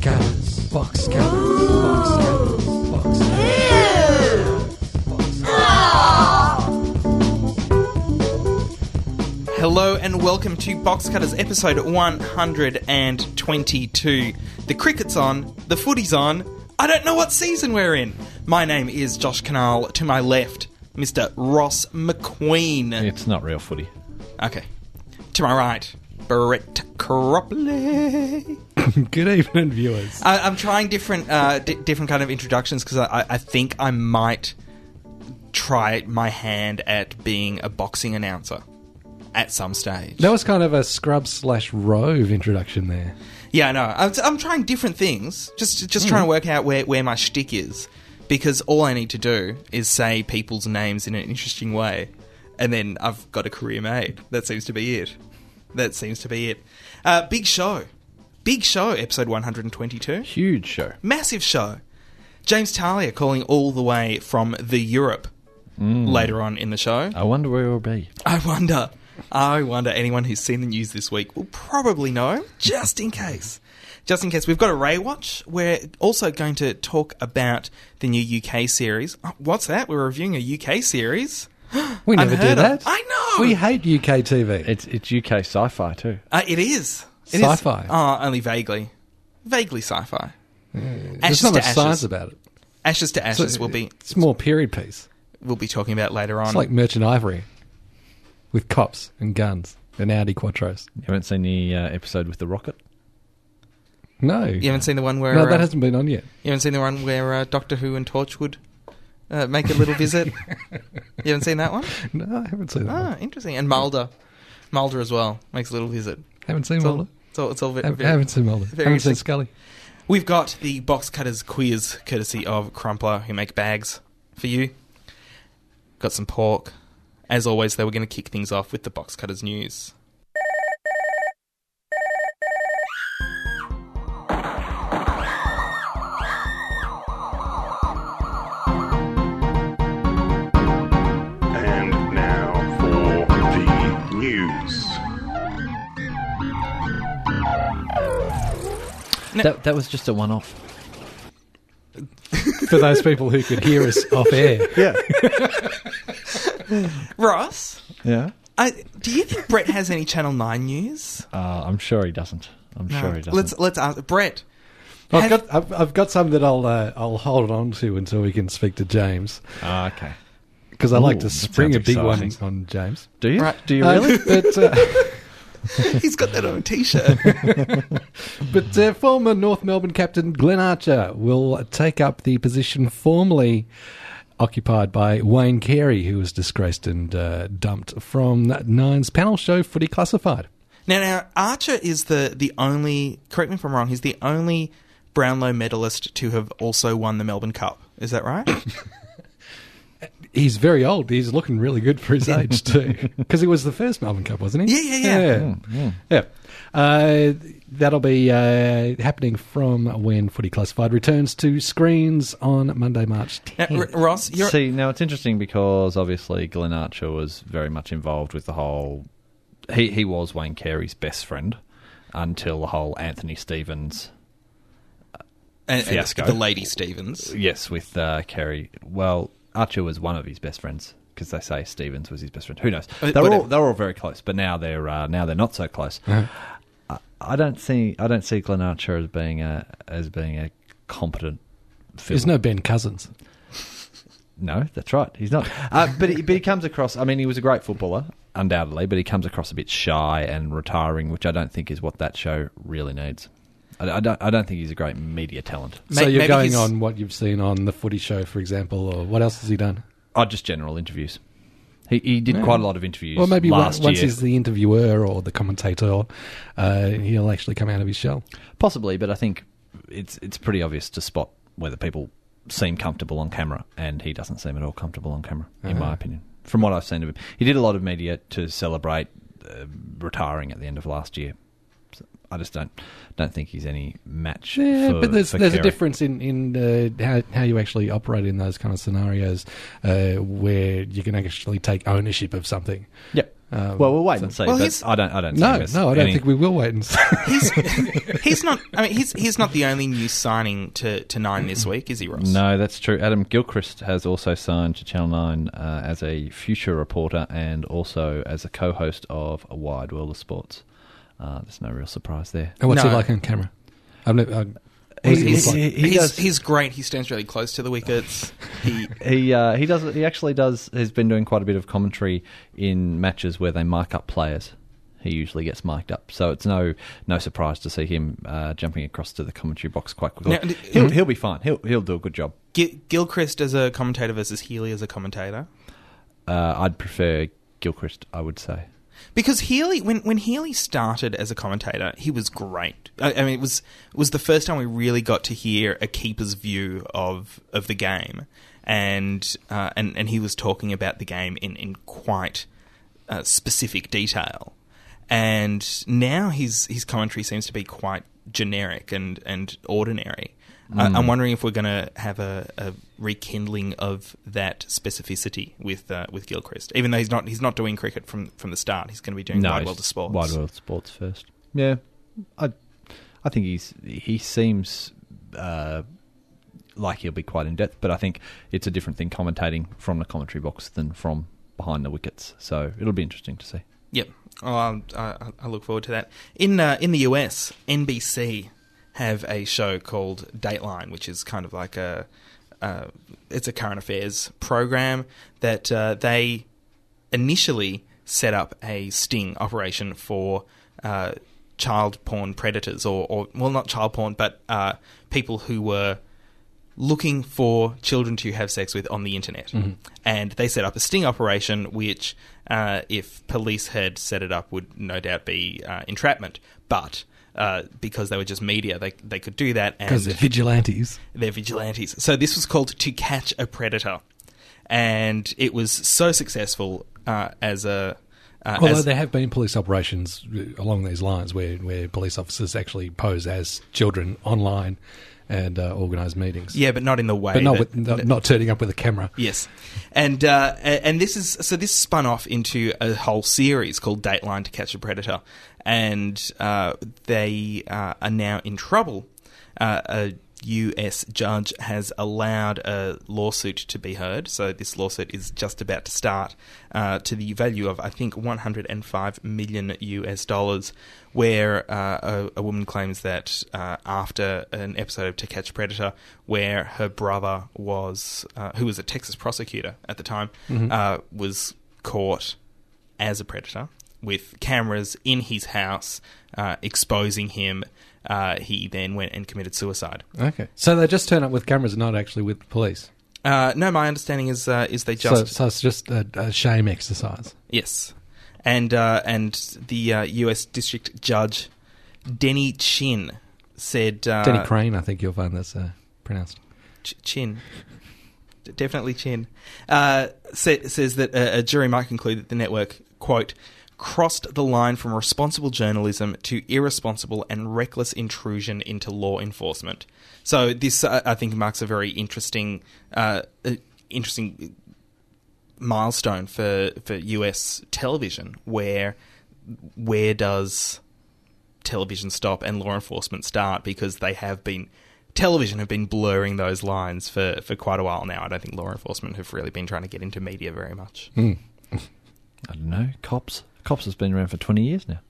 cutters. Box cutters. Box cutters. Box cutters. Hello and welcome to Box Cutters episode 122. The cricket's on, the footy's on. I don't know what season we're in. My name is Josh Kinal. To my left, Mr. Ross McQueen. It's not real footy. Okay. To my right, Brett Cropley. Good evening, viewers. I, I'm trying different, uh, di different kind of introductions because I, I think I might try my hand at being a boxing announcer at some stage. That was kind of a scrub slash rove introduction there. Yeah, I know. I'm, I'm trying different things, just just trying to work out where, where my shtick is, because all I need to do is say people's names in an interesting way, and then I've got a career made. That seems to be it. That seems to be it. Uh, big show, big show. Episode 122, Huge show. massive show. James Talia calling all the way from the Europe. Later on in the show, I wonder where he'll be. I wonder. I wonder. Anyone who's seen the news this week will probably know, just in case. Just in case. We've got a Ray Watch. We're also going to talk about the new UK series. Oh, what's that? We're reviewing a UK series. We never do Unheard of. that. I know. We hate UK TV. It's it's UK sci-fi too. Uh, it is. It is- Sci-fi. Oh, only vaguely. Vaguely sci-fi. There's Ashes not to much ashes. science about it. Ashes to Ashes. we'll be It's more period piece. we'll be talking about later on. It's like Merchant Ivory with cops and guns and Audi Quattros. You haven't seen the uh, episode with the rocket? No, you haven't seen the one where no, uh, that hasn't been on yet. You haven't seen the one where uh, Doctor Who and Torchwood uh, make a little visit? you haven't seen that one? No, I haven't seen that. Ah, one. interesting. And Mulder. Mulder as well makes a little visit. Haven't seen It's all, Mulder. it's all, it's all ve- Haven't, haven't seen Mulder. Haven't seen. Scully. We've got the Box Cutters quiz, courtesy of Crumpler, who make bags for you. Got some pork. As always, though, we're going to kick things off with the Box Cutters news. That that was just a one-off. For those people who could hear us off air. Yeah. Ross, yeah. I, do you think Brett has any Channel 9 news? Uh, I'm sure he doesn't. I'm sure he doesn't. Let's, let's ask. Brett, I've Have- got I've, I've got some that I'll uh, I'll hold on to until we can speak to James Ah, okay. because I like to spring a sounds big one on James. Do you? Right. Do you Uh, really? but uh, he's got that on a t-shirt. but uh, former North Melbourne captain Glenn Archer will take up the position formerly occupied by Wayne Carey, who was disgraced and uh, dumped from Nine's panel show Footy Classified. Now, now Archer is the the only. Correct me if I'm wrong. He's the only Brownlow medalist to have also won the Melbourne Cup. Is that right? He's very old. He's looking really good for his age too, because he was the first Melbourne Cup, wasn't he? Yeah, yeah, yeah. yeah. Yeah. Uh, that'll be uh, happening from when Footy Classified returns to screens on Monday, March now, 10th. R- Ross, you're, See, now it's interesting because obviously Glenn Archer was very much involved with the whole. He he was Wayne Carey's best friend until the whole Anthony Stevens. and, and fiasco. the Lady Stevens. Yes, with uh, Carey. Well, Archer was one of his best friends because they say Stevens was his best friend. Who knows? Uh, They were all they were all very close, but now they're uh, now they're not so close. Uh-huh. I, I don't see I don't see Glenn Archer as being a as being a competent. There's no Ben Cousins. No, that's right. He's not. Uh, but he, but he comes across. I mean, he was a great footballer, undoubtedly, but he comes across a bit shy and retiring, which I don't think is what that show really needs. I, I don't. I don't think he's a great media talent. So May- you're maybe going he's- on what you've seen on the Footy Show, for example, or what else has he done? Oh, just general interviews. He he did Yeah. quite a lot of interviews. Well, maybe last once year. he's the interviewer or the commentator, uh, he'll actually come out of his shell. Possibly, but I think it's it's pretty obvious to spot whether people seem comfortable on camera, and he doesn't seem at all comfortable on camera, in my Uh-huh. opinion. From what I've seen of him, he did a lot of media to celebrate uh, retiring at the end of last year. So I just don't don't think he's any match. Yeah, for, but there's for there's a difference in in uh, how how you actually operate in those kind of scenarios uh, where you can actually take ownership of something. Yep. Um, well, we'll wait so- and see. Well, but I don't. I don't. No, him no, I don't any- think we will wait and see. He's he's not. I mean, he's he's not the only new signing to, to Nine this week, is he, Ross? No, that's true. Adam Gilchrist has also signed to Channel 9 uh, as a future reporter and also as a co host of A Wide World of Sports. Uh, there's no real surprise there. And what's No. he like on camera? I've never, I, what does he He's, look like? he- he he's, does- he's great. He stands really close to the wickets. He He uh, he does he actually does has been doing quite a bit of commentary in matches where they mic up players. He usually gets mic'd up, so it's no no surprise to see him uh, jumping across to the commentary box quite quickly. Now, d- he'll he'll be fine. He'll he'll do a good job. Gil- Gilchrist as a commentator versus Healy as a commentator. Uh, I'd prefer Gilchrist, I would say. Because Healy, when when Healy started as a commentator, he was great. I, I mean, it was it was the first time we really got to hear a keeper's view of of the game, and uh, and and he was talking about the game in in quite uh, specific detail. And now his his commentary seems to be quite generic and and ordinary. I I'm wondering if we're going to have a, a rekindling of that specificity with uh, with Gilchrist, even though he's not he's not doing cricket from from the start. He's going to be doing wide world of sports. Wide world of sports first. Yeah, I, I think he's he seems uh, like he'll be quite in depth, but I think it's a different thing commentating from the commentary box than from behind the wickets. So it'll be interesting to see. Yep. Oh, I, I, I look forward to that. In uh, in the US, NBC have a show called Dateline, which is kind of like a uh, it's a current affairs program that uh, they initially set up a sting operation for uh, child porn predators, or, or well, not child porn, but uh, people who were looking for children to have sex with on the internet. And they set up a sting operation, which, uh, if police had set it up, would no doubt be uh, entrapment. But uh, because they were just media, they they could do that. And Because they're vigilantes. they're vigilantes. So this was called To Catch a Predator, and it was so successful uh, as a. Uh, Although as- there have been police operations uh, along these lines where, where police officers actually pose as children online and uh, organise meetings. yeah, but not in the way. But not, that- with, not, not turning up with a camera. Yes, and uh, and this is so this spun off into a whole series called Dateline to Catch a Predator, and uh, they uh, are now in trouble. Uh, a U.S. judge has allowed a lawsuit to be heard, so this lawsuit is just about to start uh, to the value of I think 105 million U.S. dollars, where uh, a, a woman claims that uh, after an episode of To Catch Predator, where her brother was, uh, who was a Texas prosecutor at the time, uh, was caught as a predator with cameras in his house uh, exposing him. Uh, he then went and committed suicide. Okay. So they just turn up with cameras, not actually with the police. Uh, no, my understanding is uh, is they just so it's just a, a shame exercise. yes, and uh, and the uh, U.S. District Judge Denny Chin said uh, Denny Crane, I think you'll find that's uh, pronounced. Ch- Chin. Definitely Chin. Uh, sa- says that a, a jury might conclude that the network, quote, crossed the line from responsible journalism to irresponsible and reckless intrusion into law enforcement. So this, uh, I think, marks a very interesting, uh, uh, interesting milestone for, for US television, where where does television stop and law enforcement start because they have been television have been blurring those lines for, for quite a while now. I don't think law enforcement have really been trying to get into media very much. Hmm. I don't know. Cops. Cops has been around for 20 years now.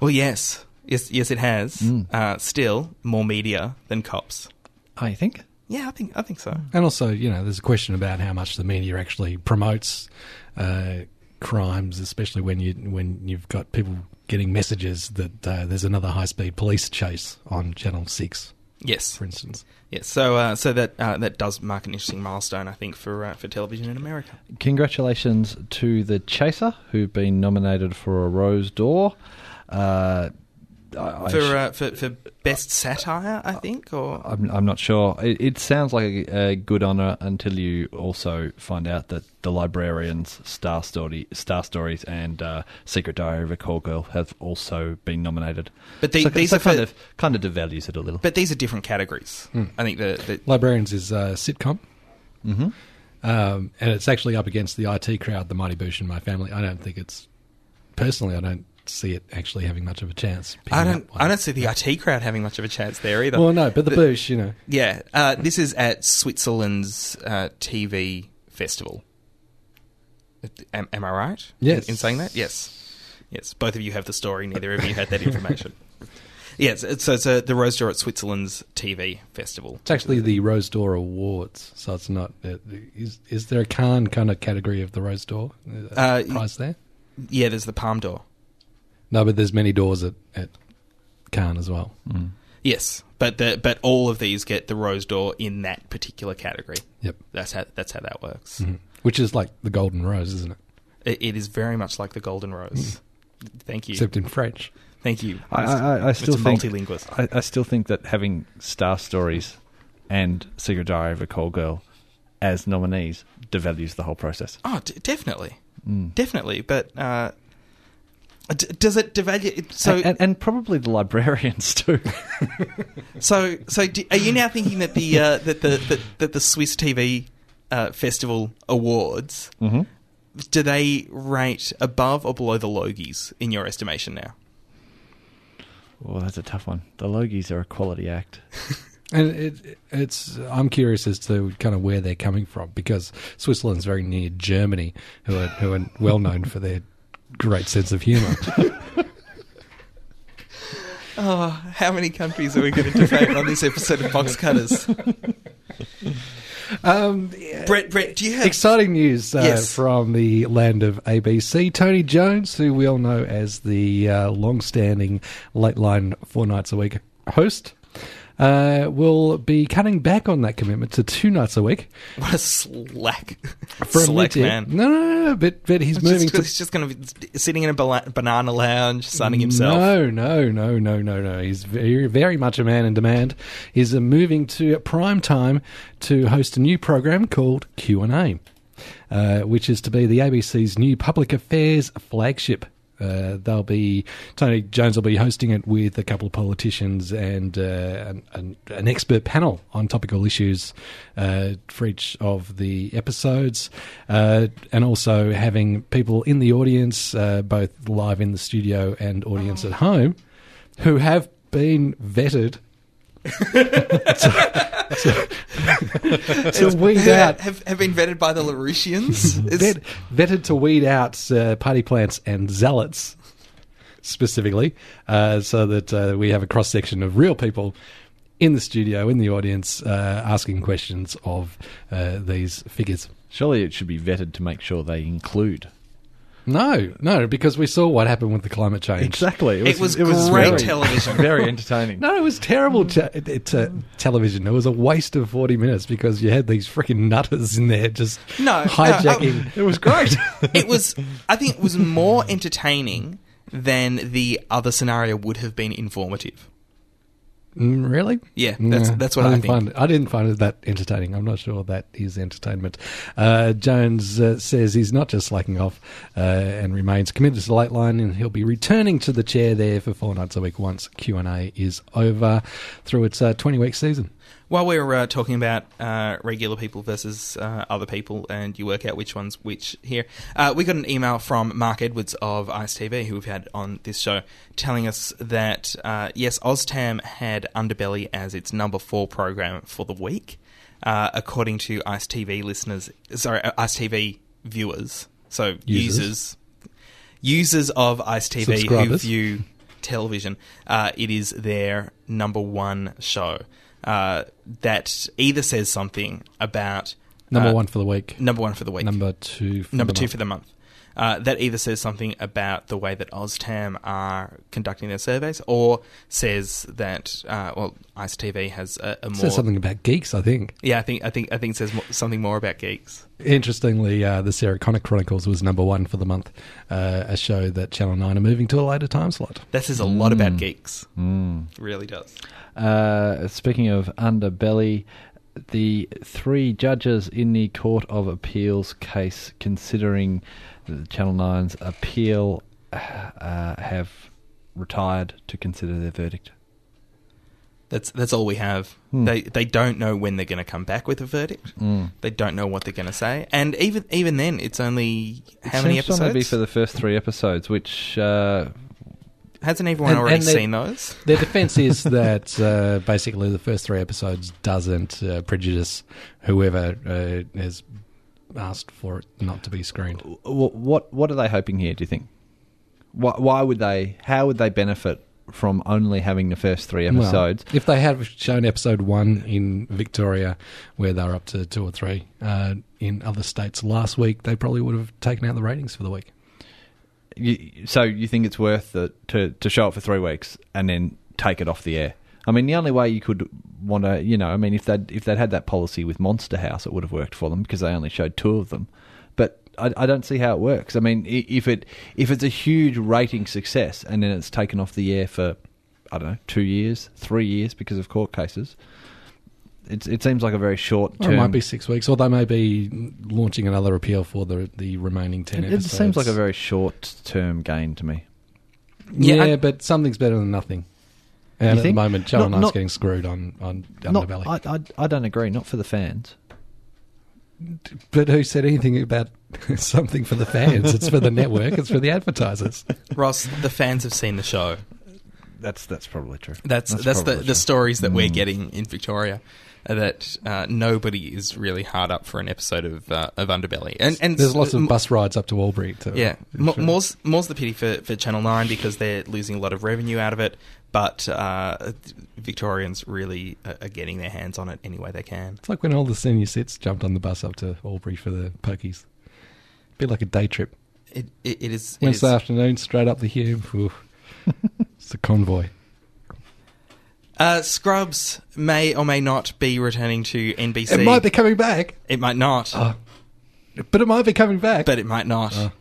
Well, yes, yes, yes, it has. Mm. Uh, still more media than cops. I think? Yeah, I think I think so. And also, you know, there's a question about how much the media actually promotes uh, crimes, especially when you when you've got people getting messages that uh, there's another high speed police chase on Channel Six, Yes, for instance. yes. So uh, so that uh, that does mark an interesting milestone, I think, for uh, for television in America. Congratulations to the Chaser, who've been nominated for a Rose d'Or. I, I for, sh- uh, for for best satire, I think. Or I'm, I'm not sure. It, it sounds like a, a good honour until you also find out that the librarians, Star Story, Star Stories, and uh, Secret Diary of a Call Girl have also been nominated. But the- so, these so are kind for- of kind of devalues it a little. but these are different categories. I think the, the Librarians is uh, sitcom. hmm Um, and it's actually up against the IT crowd, the Mighty Boosh and my family. I don't think it's personally. I don't see it actually having much of a chance. I don't. I don't see the IT crowd having much of a chance there either. Well, no, but the The- Boosh, you know, Yeah, uh, this is at Switzerland's uh, TV festival. Am, am I right? Yes. In, in saying that, yes, yes. Both of you have the story. Neither of you had that information. yes, it's, so it's uh, the Rose d'Or at Switzerland's TV festival. it's actually the Rose d'Or Awards. So it's not. Uh, is is there a Cannes kind of category of the Rose d'Or uh, Uh, prize there? Yeah, there's the Palme d'Or. No, but there's many doors at at Cannes as well. Mm. Yes, but the but all of these get the Rose d'Or in that particular category. Yep, That's how that's how that works. Mhm. which is like the Golden Rose, isn't it? It, it is very much like the Golden Rose. Thank you, Except in French. thank you. I, I, I still Mr. think multilinguist. I, I still think that having Star Stories and Secret Diary of a Call Girl as nominees devalues the whole process. Oh, d- definitely, Mm. definitely. But uh, d- does it devalue? So, and, and, and probably the librarians too. so, so, do, are you now thinking that the uh, that the that, that the Swiss TV uh, Festival awards mm-hmm. do they rate above or below the Logies in your estimation now? Well, that's a tough one. The Logies are a quality act. And it, it's I'm curious as to kind of where they're coming from because Switzerland's very near Germany, who are who are well known for their great sense of humour. Oh, how many countries are we going to debate on this episode of Box Cutters? um, Brett, Brett, do you have exciting news uh, Yes. from the land of ABC. Tony Jones, who we all know as the uh, long-standing Lateline four nights a week host. Uh, will be cutting back on that commitment to two nights a week what a slack, for a slack man? No, no, no, no, but but he's He's moving just, to he's just going to be sitting in a banana lounge, sunning himself. No, no, no, no, no, no. He's very, very much a man in demand. He's uh, moving to prime time to host a new program called Q and A, uh, which is to be the ABC's new public affairs flagship. Uh, they'll be Tony Jones will be hosting it with a couple of politicians and uh, an, an, an expert panel on topical issues uh, for each of the episodes, uh, and also having people in the audience, uh, both live in the studio and audience at home, who have been vetted. To, to, to weed out have, have been vetted by the Larouchians. It's- vet, vetted to weed out uh, party plants and zealots specifically, uh, so that uh, we have a cross section of real people in the studio, in the audience, uh, asking questions of uh, these figures. Surely it should be vetted to make sure they include. No, no, because we saw what happened with the climate change. Exactly. It was it was great very- television. Very entertaining. No, it was terrible te- it, it, uh, television. It was a waste of 40 minutes because you had these freaking nutters in there just No, no, hijacking. It was great. it was. I think it was more entertaining than the other scenario would have been informative. Mm, really? Yeah, that's Nah, that's what I, didn't. Find it, I didn't find it that entertaining. I'm not sure that is entertainment. Uh, Jones uh, says he's not just slacking off uh, and remains committed to the Lateline, and he'll be returning to the chair there for four nights a week once Q and A is over through its 20 week season. While we're uh, talking about uh, regular people versus uh, other people, and you work out which one's which here, uh, we got an email from Mark Edwards of Ice TV, who we've had on this show, telling us that uh, yes, Oztam had Underbelly as its number four program for the week, uh, according to Ice TV listeners. Sorry, uh, Ice TV viewers, so Users. users, users of Ice TV who view television. Uh, it is their number one show uh, that either says something about Number uh, one for the week. number one for the week, Number two. For number two month. for the month. Uh, that either says something about the way that OzTam are conducting their surveys, or says that uh, well, Ice TV has a, a It more. says something about geeks. I think. Yeah, I think I think I think it says mo- something more about geeks. Interestingly, uh, the Sarah Connor Chronicles was number one for the month, uh, a show that Channel Nine are moving to a later time slot. That says a lot Hmm. about geeks. Mm. It really does. Uh, speaking of underbelly, the three judges in the Court of Appeals case considering the Channel 9's appeal uh, have retired to consider their verdict. That's that's all we have. Hmm. They they don't know when they're going to come back with a verdict. Mm. They don't know what they're going to say, and even even then, it's only how it many episodes? only be for the first three episodes, which uh, Hasn't everyone And- already and they- seen those? Their defence is that uh, basically the first three episodes doesn't uh, prejudice whoever uh, has asked for it not to be screened. w- what what are they hoping here? Do you think? Why, why would they? How would they benefit from only having the first three Well, episodes? if they had shown episode one in Victoria, where they're up to two or three uh, in other states last week, they probably would have taken out the ratings for the week. You, so you think it's worth it to to show it for three weeks and then take it off the air? I mean, the only way you could want to, you know, I mean, if they'd if they'd had that policy with Monster House, it would have worked for them because they only showed two of them. But I, I don't see how it works. I mean, if it if it's a huge rating success and then it's taken off the air for I don't know two years, three years because of court cases, it it seems like a very short Or term. it might be six weeks, or they may be launching another appeal for the the remaining ten It, it seems like a very short term gain to me. yeah, Yeah, I- but something's better than nothing. And You at think? the moment, Channel Not- 9's not- getting screwed on on Not, Underbelly. I, I I don't agree. Not for the fans. But who said anything about something for the fans? It's for the network. It's for the advertisers. Ross, the fans have seen the show. That's that's probably true. That's that's, the, probably the stories that we're Mm. getting in Victoria. uh, That uh, nobody is really hard up for an episode of uh, of Underbelly, and and There's lots m- of bus rides up to Albury. To, Yeah, Mo- more's more's the pity for, for Channel Nine because they're losing a lot of revenue out of it, but uh, Victorians really are are getting their hands on it any way they can. It's like when all the senior sits jumped on the bus up to Albury for the pokies. Be like a day trip. It it, it is. It Wednesday is afternoon, straight up the Hume. It's a convoy. uh, Scrubs may or may not be returning to NBC. It might be coming back. It might not, Oh. But it might be coming back. but it might not. Oh.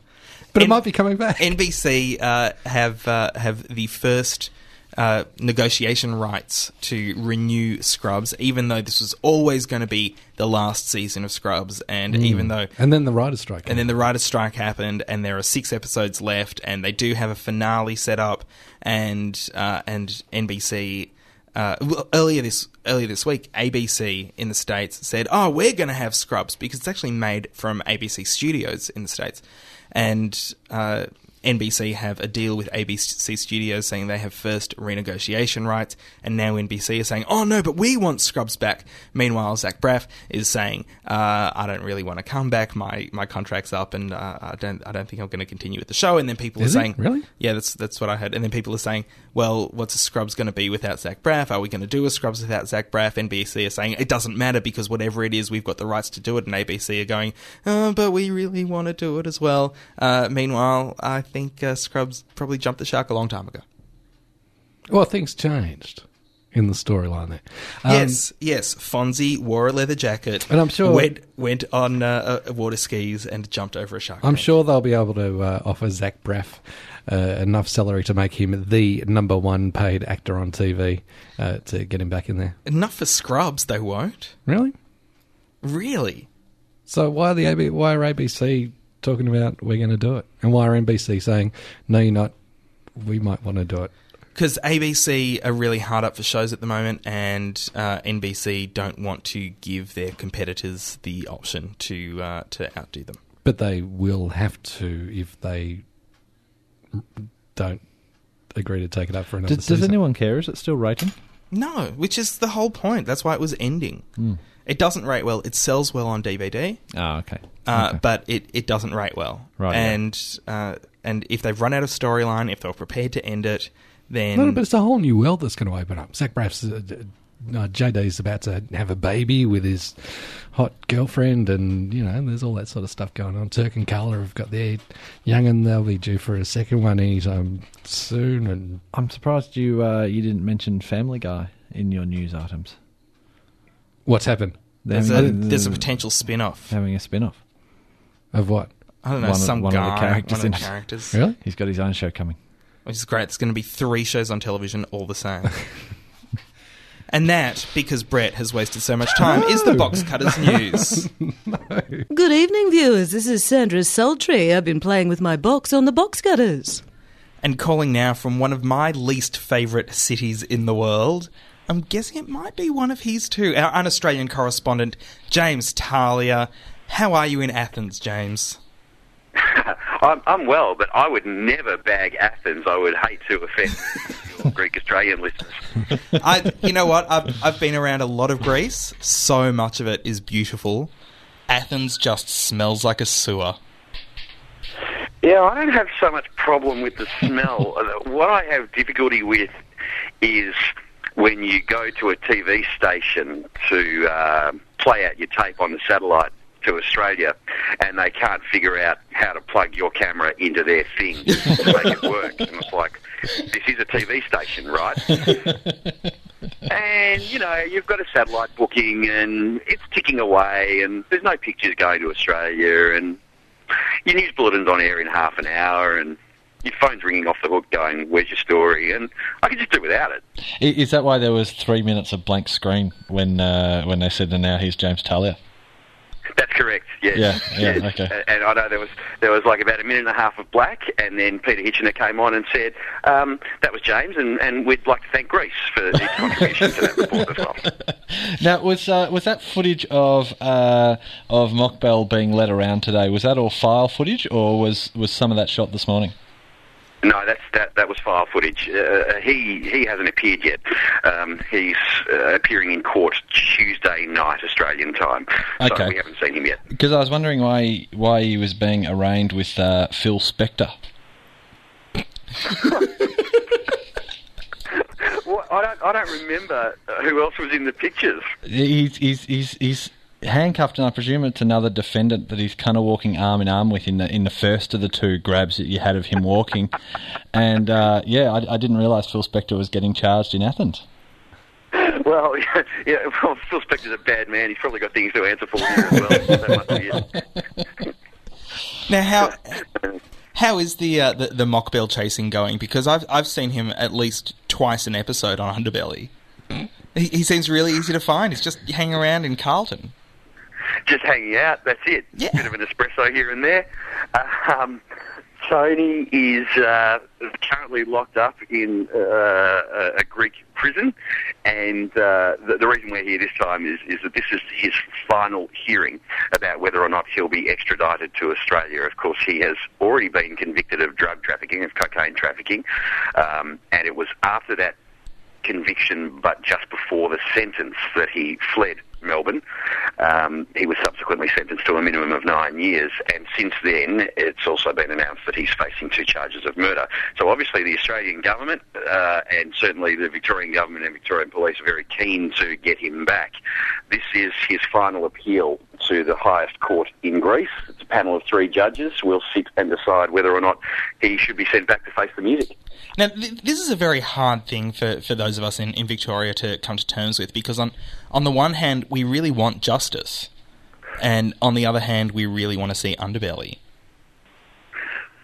But it N- might be coming back. NBC uh, have uh, have the first uh, negotiation rights to renew Scrubs, even though this was always going to be the last season of Scrubs, and even though and then the writer's strike. and then the writer's strike happened, and there are six episodes left, and they do have a finale set up, and uh, and NBC. Uh, earlier this earlier this week, ABC in the states said, "Oh, we're going to have Scrubs because it's actually made from ABC Studios in the states," and uh, NBC have a deal with ABC Studios saying they have first renegotiation rights, and now NBC is saying, "Oh no, but we want Scrubs back." Meanwhile, Zach Braff is saying, uh, "I don't really want to come back. My my contract's up, and uh, I don't I don't think I'm going to continue with the show." And then people Is are it? saying, Really? Yeah, that's that's what I heard. And then people are saying, "Well, what's a Scrubs going to be without Zach Braff? Are we going to do a Scrubs without Zach Braff?" NBC are saying it doesn't matter because whatever it is, we've got the rights to do it. And ABC are going, oh, "But we really want to do it as well." Uh, meanwhile, I think uh, Scrubs probably jumped the shark a long time ago. well, things changed in the storyline there. Um, yes, yes. Fonzie wore a leather jacket, And I'm sure- went went on uh, uh, water skis and jumped over a shark. I'm tank. sure they'll be able to uh, offer Zach Braff uh, enough salary to make him the number one paid actor on TV uh, to get him back in there. enough for Scrubs. They won't Really? really. So why are the AB, why are ABC talking about we're going to do it, and why are NBC saying no, you're not? We might want to do it. because ABC are really hard up for shows at the moment, and uh, NBC don't want to give their competitors the option to uh, to outdo them. But they will have to if they don't agree to take it up for another Does, does anyone care? Is it still rating? No, which is the whole point. That's why it was ending. Hmm. It doesn't rate well. It sells well on DVD, Oh, okay. uh, Okay. but it, it doesn't rate well. Right, yeah. And uh, and if they've run out of storyline, if they're prepared to end it, then No, no, but it's a whole new world that's going to open up. Zach Braff's uh, d- uh, JD's about to have a baby with his hot girlfriend, and you know, there's all that sort of stuff going on. Turk and Carla have got their young, and they'll be due for a second one anytime soon. And I'm surprised you uh, you didn't mention Family Guy in your news items. What's happened? They're There's a, having- there's a potential spin off. having a spin off. Of what? I don't know, One of- some one of the guy, characters one in of it. the characters. Really? He's got his own show coming. Which is great. There's going to be three shows on television all the same. and that, because Brett has wasted so much time, is the Box Cutters News. Good evening, viewers. This is Sandra Sultry. I've been playing with my box on the box cutters. and calling now from one of my least favourite cities in the world. I'm guessing it might be one of his too. Our un Australian correspondent, James Talia. How are you in Athens, James? I'm, I'm well, but I would never bag Athens. I would hate to offend Greek Australian listeners. I, you know what? I've, I've been around a lot of Greece. So much of it is beautiful. Athens just smells like a sewer. Yeah, I don't have so much problem with the smell. What I have difficulty with is when you go to a TV station to uh, play out your tape on the satellite to Australia and they can't figure out how to plug your camera into their thing to make it work. And it's like, this is a TV station, right? and, you know, you've got a satellite booking and it's ticking away and there's no pictures going to Australia and your news bulletin's on air in half an hour and your phone's ringing off the hook going, where's your story? And I could just do without it. Is that why there was three minutes of blank screen when uh, when they said, "And now here's James Talia"? That's correct. Yes. Yeah, yeah, Yes. okay. And I know there was there was like about a minute and a half of black, and then Peter Hitchener came on and said um, that was James, and, and we'd like to thank Greece for his contribution to that report as well. Now, was uh, was that footage of uh, of Mokbel being led around today? Was that all file footage, or was was some of that shot this morning? No, that's that. That was file footage. Uh, he he hasn't appeared yet. Um, he's uh, appearing in court Tuesday night Australian time. Okay. So we haven't seen him yet. Because I was wondering why why he was being arraigned with uh, Phil Spector. Well, I don't I don't remember uh, who else was in the pictures. He's he's he's, he's handcuffed, and I presume it's another defendant that he's kind of walking arm in arm with in the in the first of the two grabs that you had of him walking. and uh, yeah, I, I didn't realise Phil Spector was getting charged in Athens. Well, yeah, well, Phil Spector's a bad man. He's probably got things to answer for here as well. That must be it. Now, how how is the uh, the, the Mokbel chasing going? Because I've I've seen him at least twice an episode on Underbelly. He, he seems really easy to find. He's just hanging around in Carlton. Just hanging out. That's it. Yeah. Bit of an espresso here and there. Um, Tony is uh, currently locked up in uh, a, a Greek prison, and uh, the, the reason we're here this time is, is that this is his final hearing about whether or not he'll be extradited to Australia. Of course, he has already been convicted of drug trafficking, of cocaine trafficking, um, and it was after that conviction, but just before the sentence that he fled Melbourne. Um, he was subsequently sentenced to a minimum of nine years, and since then, it's also been announced that he's facing two charges of murder. So obviously, the Australian government uh, and certainly the Victorian government and Victorian police are very keen to get him back. This is his final appeal to the highest court in Greece. It's a panel of three judges will sit and decide whether or not he should be sent back to face the music. Now, th- this is a very hard thing for, for those of us in, in Victoria to come to terms with because, on, on the one hand, we really want justice, and on the other hand, we really want to see Underbelly.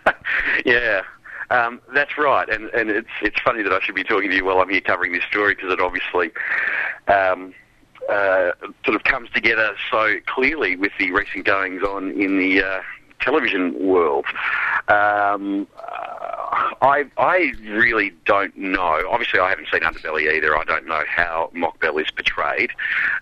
yeah, um, that's right, and and it's it's funny that I should be talking to you while I'm here covering this story because it obviously. Um, uh, sort of comes together so clearly with the recent goings on in the uh, television world. Um, uh, I I really don't know. Obviously, I haven't seen Underbelly either. I don't know how Mokbel is portrayed,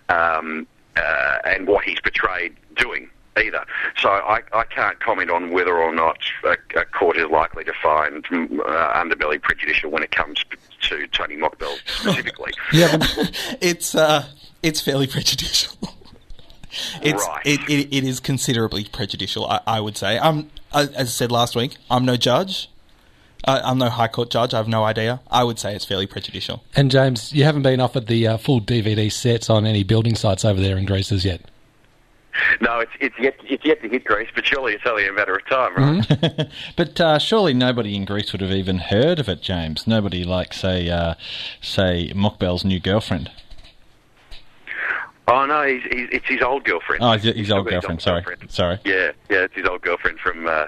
um, uh, and what he's portrayed doing either. So I, I can't comment on whether or not a, a court is likely to find mm, uh, Underbelly prejudicial when it comes to Tony Mokbel specifically. Yeah, It's uh, it's fairly prejudicial. It's Right. it, it, it is considerably prejudicial, I, I would say. Um, as I said last week, I'm no judge. I, I'm no High Court judge. I have no idea. I would say it's fairly prejudicial. And James, you haven't been offered the uh, full DVD sets on any building sites over there in Greece as yet. No, it's it's yet it's yet to hit Greece, but surely it's only a matter of time, right? But uh, surely nobody in Greece would have even heard of it, James. Nobody like, say, uh, say Mokbel's new girlfriend. Oh no, he's, he's, it's his old girlfriend. Oh, his, his old girlfriend. Sorry, sorry. Yeah, yeah, it's his old girlfriend from uh,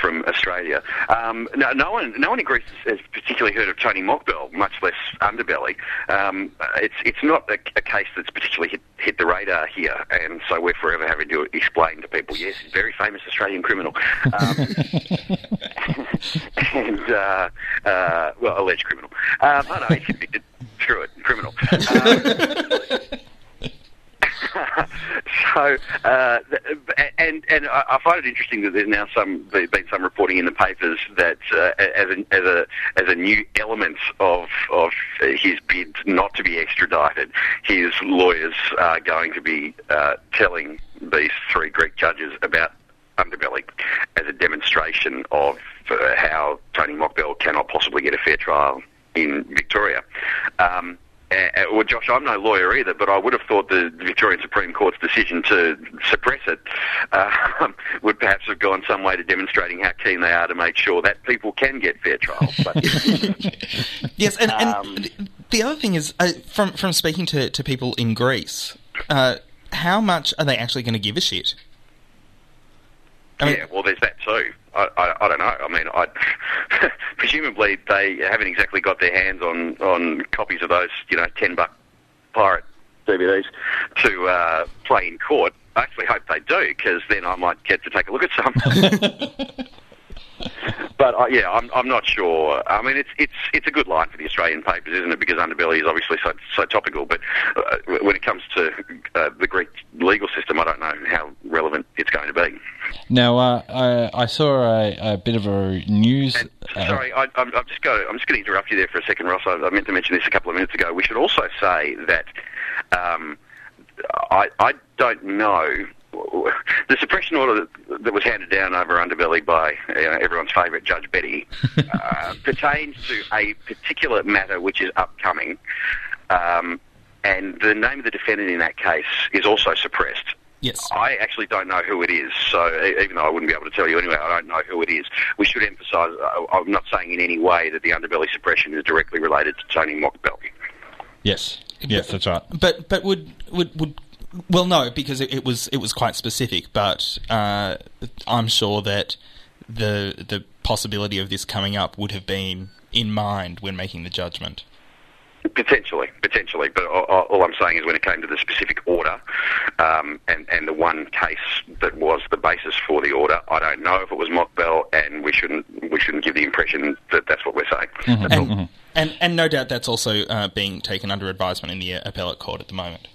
from Australia. Um, no, no one, no one in Greece has particularly heard of Tony Mokbel, much less Underbelly. Um, it's it's not a, a case that's particularly hit, hit the radar here, and so we're forever having to explain to people. Yes, very famous Australian criminal, um, and uh, uh, well, alleged criminal. Um, oh no, he's convicted. Screw it, criminal. So, uh, and and I I find it interesting that there's now some there's been some reporting in the papers that uh, as a as a as a new element of of his bid not to be extradited, his lawyers are going to be uh, telling these three Greek judges about underbelly as a demonstration of uh, how Tony Mokbel cannot possibly get a fair trial in Victoria. Um, uh, well, Josh, I'm no lawyer either, but I would have thought the Victorian Supreme Court's decision to suppress it uh, would perhaps have gone some way to demonstrating how keen they are to make sure that people can get fair trials. But Yes, and, Um, th- the other thing is, uh, from from speaking to, to people in Greece, uh, how much are they actually going to give a shit? I mean- yeah, well, there's that too. I, I, I don't know. I mean, I presumably they haven't exactly got their hands on, on copies of those, you know, ten buck pirate DVDs to uh, play in court. I actually hope they do because then I might get to take a look at some. but uh, yeah, I'm, I'm not sure. I mean, it's it's it's a good line for the Australian papers, isn't it? Because underbelly is obviously so so topical. But uh, when it comes to uh, the Greek legal system, I don't know how relevant it's going to be. Now, uh, I, I saw a, a bit of a news. And, uh, sorry, I, I'm, I'm just going. I'm just going to interrupt you there for a second, Ross. I, I meant to mention this a couple of minutes ago. We should also say that um, I, I don't know the suppression order that, that was handed down over Underbelly by uh, everyone's favourite Judge Betty uh, pertains to a particular matter which is upcoming, um, and the name of the defendant in that case is also suppressed. Yes. I actually don't know who it is, so e- even though I wouldn't be able to tell you anyway, I don't know who it is. We should emphasise, uh, I'm not saying in any way that the underbelly suppression is directly related to Tony Mokbel. yes, yes, that's right. But but would would would well no because it, it was it was quite specific. But uh, I'm sure that the the possibility of this coming up would have been in mind when making the judgment. Potentially, potentially, but all, I'm saying is when it came to the specific order um, and, and the one case that was the basis for the order, I don't know if it was Mokbel, and we shouldn't we shouldn't give the impression that that's what we're saying. All. And, and and no doubt that's also uh, being taken under advisement in the appellate court at the moment.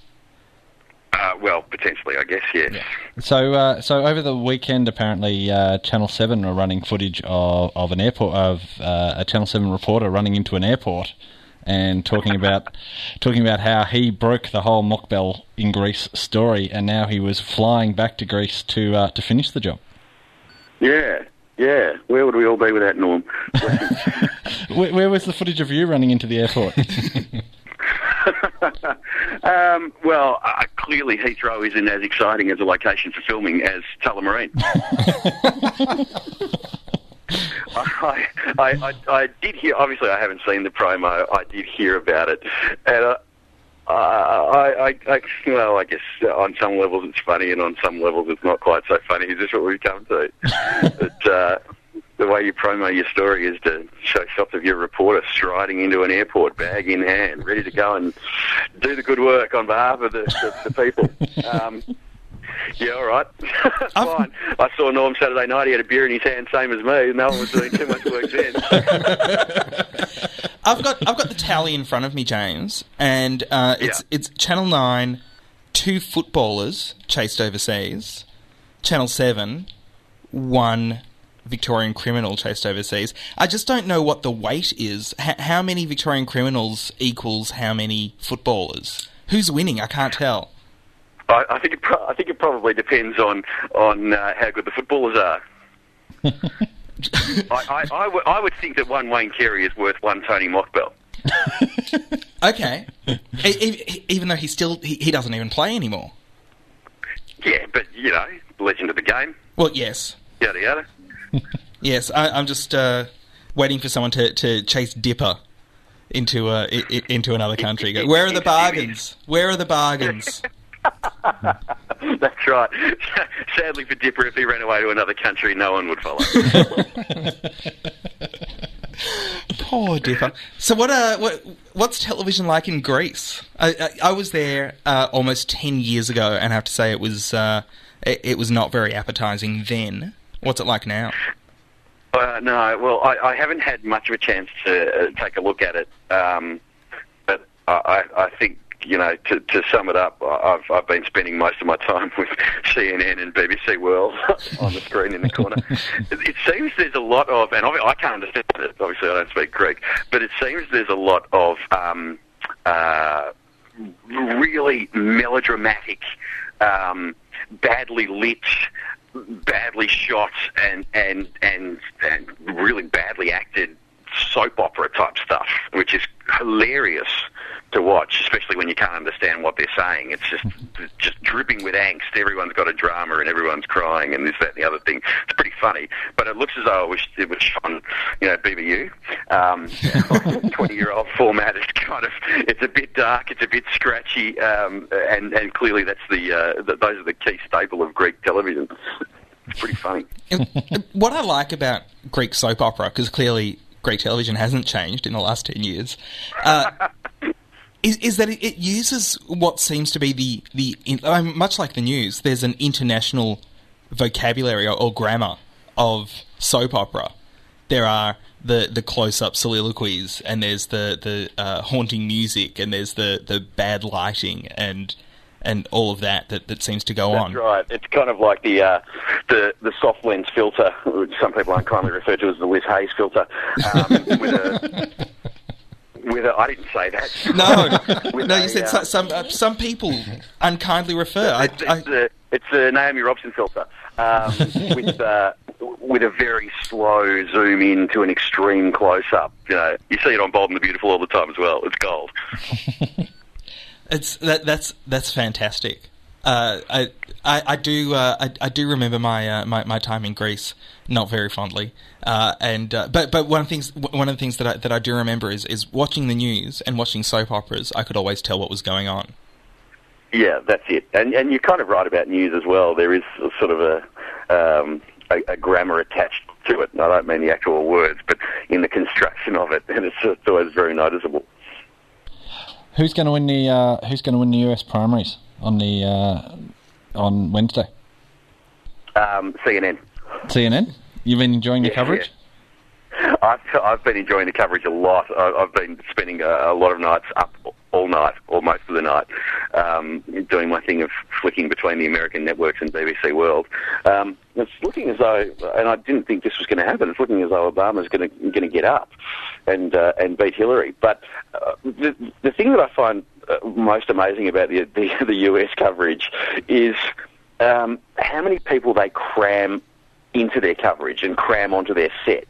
Uh, well, potentially, I guess, yes. Yeah. So, uh, so over the weekend, apparently, uh, Channel Seven are running footage of, of an airport of uh, a Channel Seven reporter running into an airport and talking about talking about how he broke the whole Mokbel in Greece story, and now he was flying back to Greece to uh, to finish the job. Yeah, yeah. Where would we all be without Norm? Where, where was the footage of you running into the airport? um, well, uh, clearly Heathrow isn't as exciting as a location for filming as Tullamarine. I, I, I, I did hear. Obviously, I haven't seen the promo. I did hear about it, and uh, I, I, I, well, I guess on some levels it's funny, and on some levels it's not quite so funny. Is this what we've come to? but uh, the way you promo your story is to show shots of your reporter striding into an airport, bag in hand, ready to go and do the good work on behalf of the, the, the people. Um, yeah, all right. Fine. I saw Norm Saturday night. He had a beer in his hand, same as me. No one was doing too much work then. I've got I've got the tally in front of me, James, and uh, it's Yeah. it's Channel Nine, two footballers chased overseas, Channel Seven, one Victorian criminal chased overseas. I just don't know what the weight is. H- how many Victorian criminals equals how many footballers? Who's winning? I can't tell. I, I think it pro- I think it probably depends on on uh, how good the footballers are. I, I, I, would, would think that one Wayne Carey is worth one Tony Mokbel. Okay. E- e- even though he still he, he doesn't even play anymore. Yeah, but you know, legend of the game, Well, yes, yada yada. yes. I, I'm just uh, waiting for someone to, to chase Dipper into uh, i- into another country. Go, Where are the bargains? Where are the bargains? That's right. Sadly for Dipper, if he ran away to another country, no one would follow. Poor Dipper. So what? Uh, what? What's television like in Greece? I, I, I was there uh, almost ten years ago, and I have to say it was uh, it, it was not very appetizing then. What's it like now? Uh, no, well, I, I haven't had much of a chance to uh, take a look at it, um, but I, I think you know to, to sum it up, I've I've been spending most of my time with CNN and BBC World on the screen in the corner. it, it seems there's a lot of, and I can't understand it. Obviously, I don't speak Greek, but it seems there's a lot of um, uh, really melodramatic, um, badly lit, badly shot, and and and, and really badly acted soap opera type stuff, which is hilarious to watch, especially when you can't understand what they're saying. It's just just dripping with angst. Everyone's got a drama and everyone's crying and this, that, and the other thing. It's pretty funny, but it looks as though it was, it was on, you know, BBU, um, twenty-year-old format. It's kind of it's a bit dark, it's a bit scratchy, um, and and clearly that's the, uh, the those are the key staple of Greek television. It's pretty funny. And what I like about Greek soap opera, because clearly Greek television hasn't changed in the last 10 years, uh, is, is that it, uses what seems to be the, the much like the news, there's an international vocabulary or, or grammar of soap opera. There are the, the close up soliloquies, and there's the, the uh, haunting music, and there's the, the bad lighting, and and all of that that, that seems to go That's on. right. It's kind of like the uh, the the soft lens filter, which some people unkindly refer to as the Liz Hayes filter, um, with a with a. I didn't say that. No, no, a, you said uh, some uh, some people unkindly refer. It's, I, it's, the, it's the Naomi Robson filter um, with uh, with a very slow zoom in to an extreme close up. You know, you see it on Bold and the Beautiful all the time as well. It's gold. it's that that's that's fantastic. Uh, I, I I do uh, I, I do remember my, uh, my my time in Greece not very fondly. Uh, and uh, but but one of the things one of the things that I, that I do remember is is watching the news and watching soap operas. I could always tell what was going on. Yeah, that's it. And and you're kind of right about news as well. There is a sort of a um, a, a grammar attached to it. And I don't mean the actual words, but in the construction of it, and it's, it's always very noticeable. Who's going to win the uh, Who's going to win the US primaries on the uh, on Wednesday? Um, CNN. CNN. You've been enjoying the Yeah, coverage. I've I've been enjoying the coverage a lot. I, I've been spending a, lot of nights up all night, or most of the night, um, doing my thing of flicking between the American networks and BBC World. Um, it's looking as though, and I didn't think this was going to happen. It's looking as though Obama's going to going to get up and uh, and beat Hillary. But uh, the the thing that I find most amazing about the the, the US coverage is um, how many people they cram into their coverage and cram onto their sets.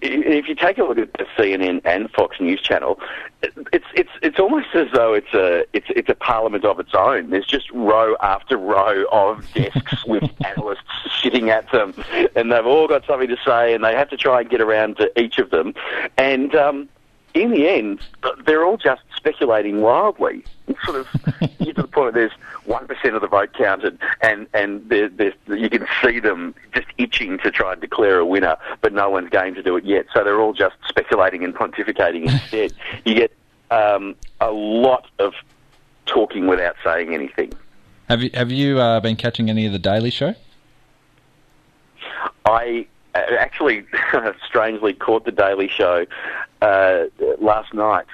If you take a look at the CNN and Fox News channel, it's it's it's almost as though it's a it's it's a parliament of its own. There's just row after row of desks with analysts sitting at them, and they've all got something to say, and they have to try and get around to each of them, and um, in the end, they're all just speculating wildly. It's sort of you get to the point where there's one percent of the vote counted, and and there, there's, you can see them just itching to try and declare a winner, but no one's game to do it yet. So they're all just speculating and pontificating instead. You get um, a lot of talking without saying anything. Have you Have you uh, been catching any of the Daily Show? I actually strangely caught the Daily Show uh, last night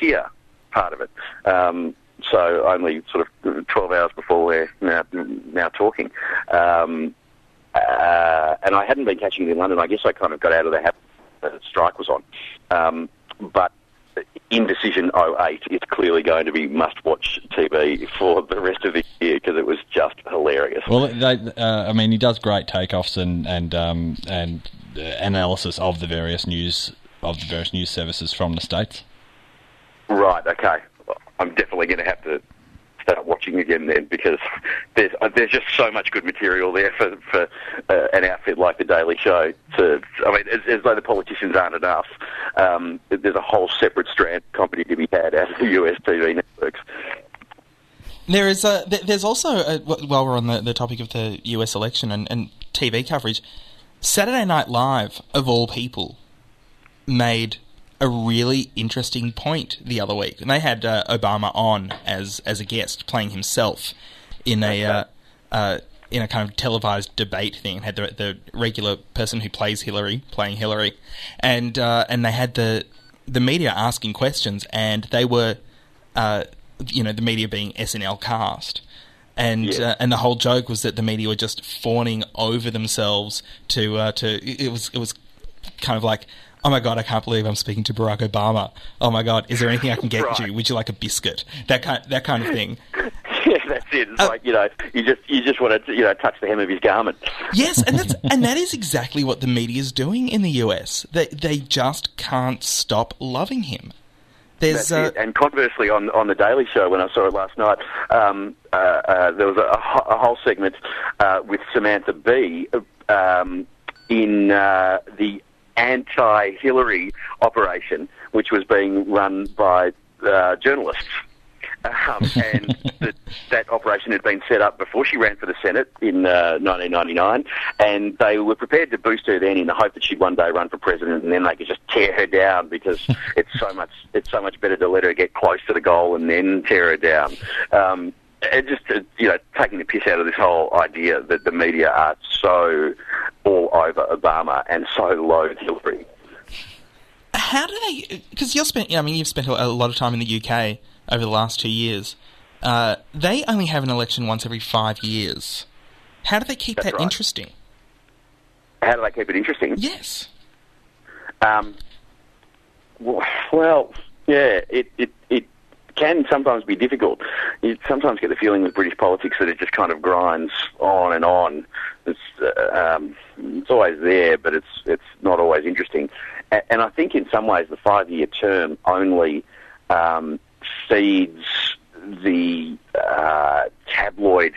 here, part of it. Um, so only sort of 12 hours before we're now, now talking. Um, uh, and I hadn't been catching it in London. I guess I kind of got out of the habit that the strike was on. Um, but Indecision 08 is clearly going to be must-watch TV for the rest of the year because it was just hilarious. Well, they, uh, I mean, he does great takeoffs and and um, and uh, analysis of the various news of the various news services from the states. Right. Okay. I'm definitely going to have to start watching again then because there's uh, there's just so much good material there for for uh, an outfit like the Daily Show. To I mean, as, as though the politicians aren't enough, um, there's a whole separate strand of comedy to be had out of the US TV networks. There is a. There's also a, while we're on the, the topic of the U.S. election and, and TV coverage, Saturday Night Live of all people made a really interesting point the other week, and they had uh, Obama on as as a guest playing himself in a uh, uh, in a kind of televised debate thing. Had the the regular person who plays Hillary playing Hillary, and uh, and they had the the media asking questions, and they were uh, you know the media being SNL cast. And Yeah. uh, and the whole joke was that the media were just fawning over themselves to uh, to it was it was kind of like oh my god I can't believe I'm speaking to Barack Obama oh my god is there anything I can get Right. you would you like a biscuit that kind that kind of thing yeah, that's it. It's Uh, like you know, you just you just want to you know touch the hem of his garment. yes and that's and that is exactly what the media is doing in the US they they just can't stop loving him uh. And conversely, on on the Daily Show, when I saw it last night, um, uh, uh, there was a, a whole segment uh, with Samantha Bee um, in uh, the anti-Hillary operation, which was being run by uh, journalists. Um, and the, that operation had been set up before she ran for the Senate in uh, 1999, and they were prepared to boost her then in the hope that she'd one day run for president, and then they could just tear her down because it's so much it's so much better to let her get close to the goal and then tear her down. Um, and just uh, you know, taking the piss out of this whole idea that the media are so all over Obama and so loathe Hillary. how do they? Because you're spent. I mean, you've spent a lot of time in the UK over the last two years. Uh, they only have an election once every five years. How do they keep That's that right. interesting? How do they keep it interesting? Yes. Um, w- well, yeah, it, it, it can sometimes be difficult. You sometimes get the feeling with British politics that it just kind of grinds on and on. It's, uh, um, it's always there, but it's, it's not always interesting. A- And I think in some ways the five-year term only um, feeds the uh, tabloid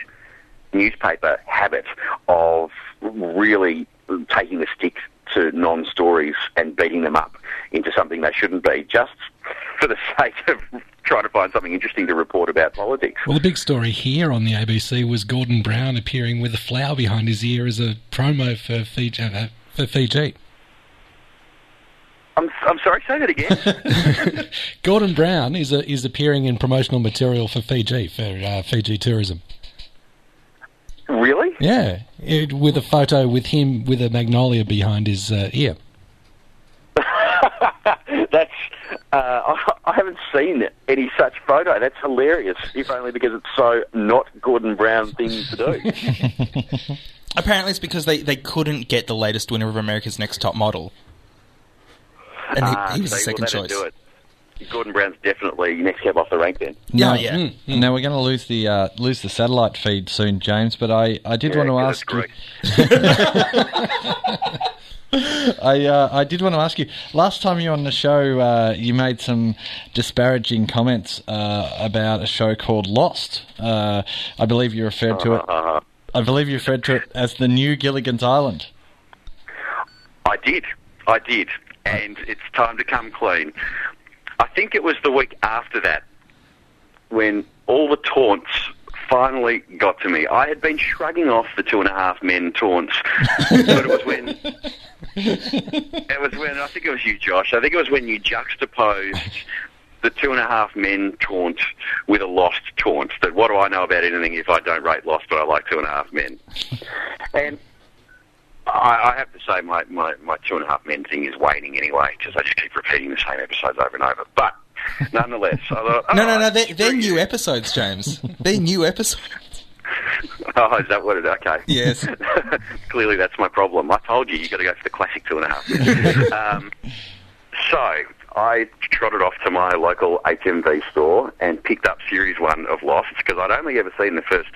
newspaper habit of really taking the stick to non-stories and beating them up into something they shouldn't be, just for the sake of trying to find something interesting to report about politics. Well, the big story here on the ABC was Gordon Brown appearing with a flower behind his ear as a promo for Fiji. uh, For Fiji. I'm, I'm sorry, say that again. Gordon Brown is a, is appearing in promotional material for Fiji for uh, Fiji tourism. really? Yeah, it, with a photo with him with a magnolia behind his uh, ear. That's uh, I, I haven't seen any such photo. That's hilarious. If only because it's so not Gordon Brown thing to do. Apparently, it's because they, they couldn't get the latest winner of America's Next Top Model, and he, Ah, he was the second well, choice. Gordon Brown's definitely next cab off the rank then. Yeah, Now- yeah. Mm. Now we're going to lose the uh, lose the satellite feed soon, James. But I, I did Yeah, want to ask you. I uh, I did want to ask you. Last time you were on the show, uh, you made some disparaging comments uh, about a show called Lost. Uh, I believe you referred to it. I believe you referred to it as the new Gilligan's Island. I did. I did. And it's time to come clean. I think it was the week after that when all the taunts finally got to me. I had been shrugging off the two and a half men taunts, but it was when it was when I think it was you, Josh. I think it was when you juxtaposed the two and a half men taunt with a lost taunt. That what do I know about anything if I don't rate lost, but I like two and a half men. And I, I have to say my, my, my two and a half men thing is waning anyway because I just keep repeating the same episodes over and over. But nonetheless, I thought, No, no, no. right, They're, they're new episodes, James. they're new episodes. Oh, is that what it? Okay. Yes. Clearly, that's my problem. I told you you got to go for the classic two and a half. um, so I trotted off to my local HMV store and picked up series one of Lost because I'd only ever seen the first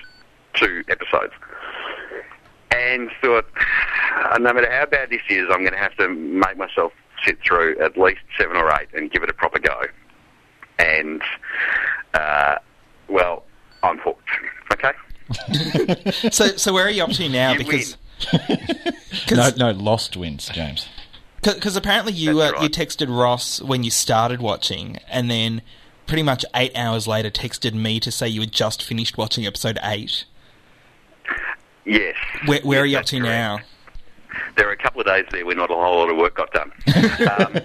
two episodes. And thought, "Uh, no matter how bad this is, I'm going to have to make myself sit through at least seven or eight and give it a proper go. And, uh, well, I'm hooked. Okay? So, so where are you up to now? You Because No, no, Lost wins, James. because apparently you uh, right. you texted Ross when you started watching, and then pretty much eight hours later texted me to say you had just finished watching episode eight. Yes. Where, where Yes, are you up to correct. now? There were a couple of days there where not a whole lot of work got done. um,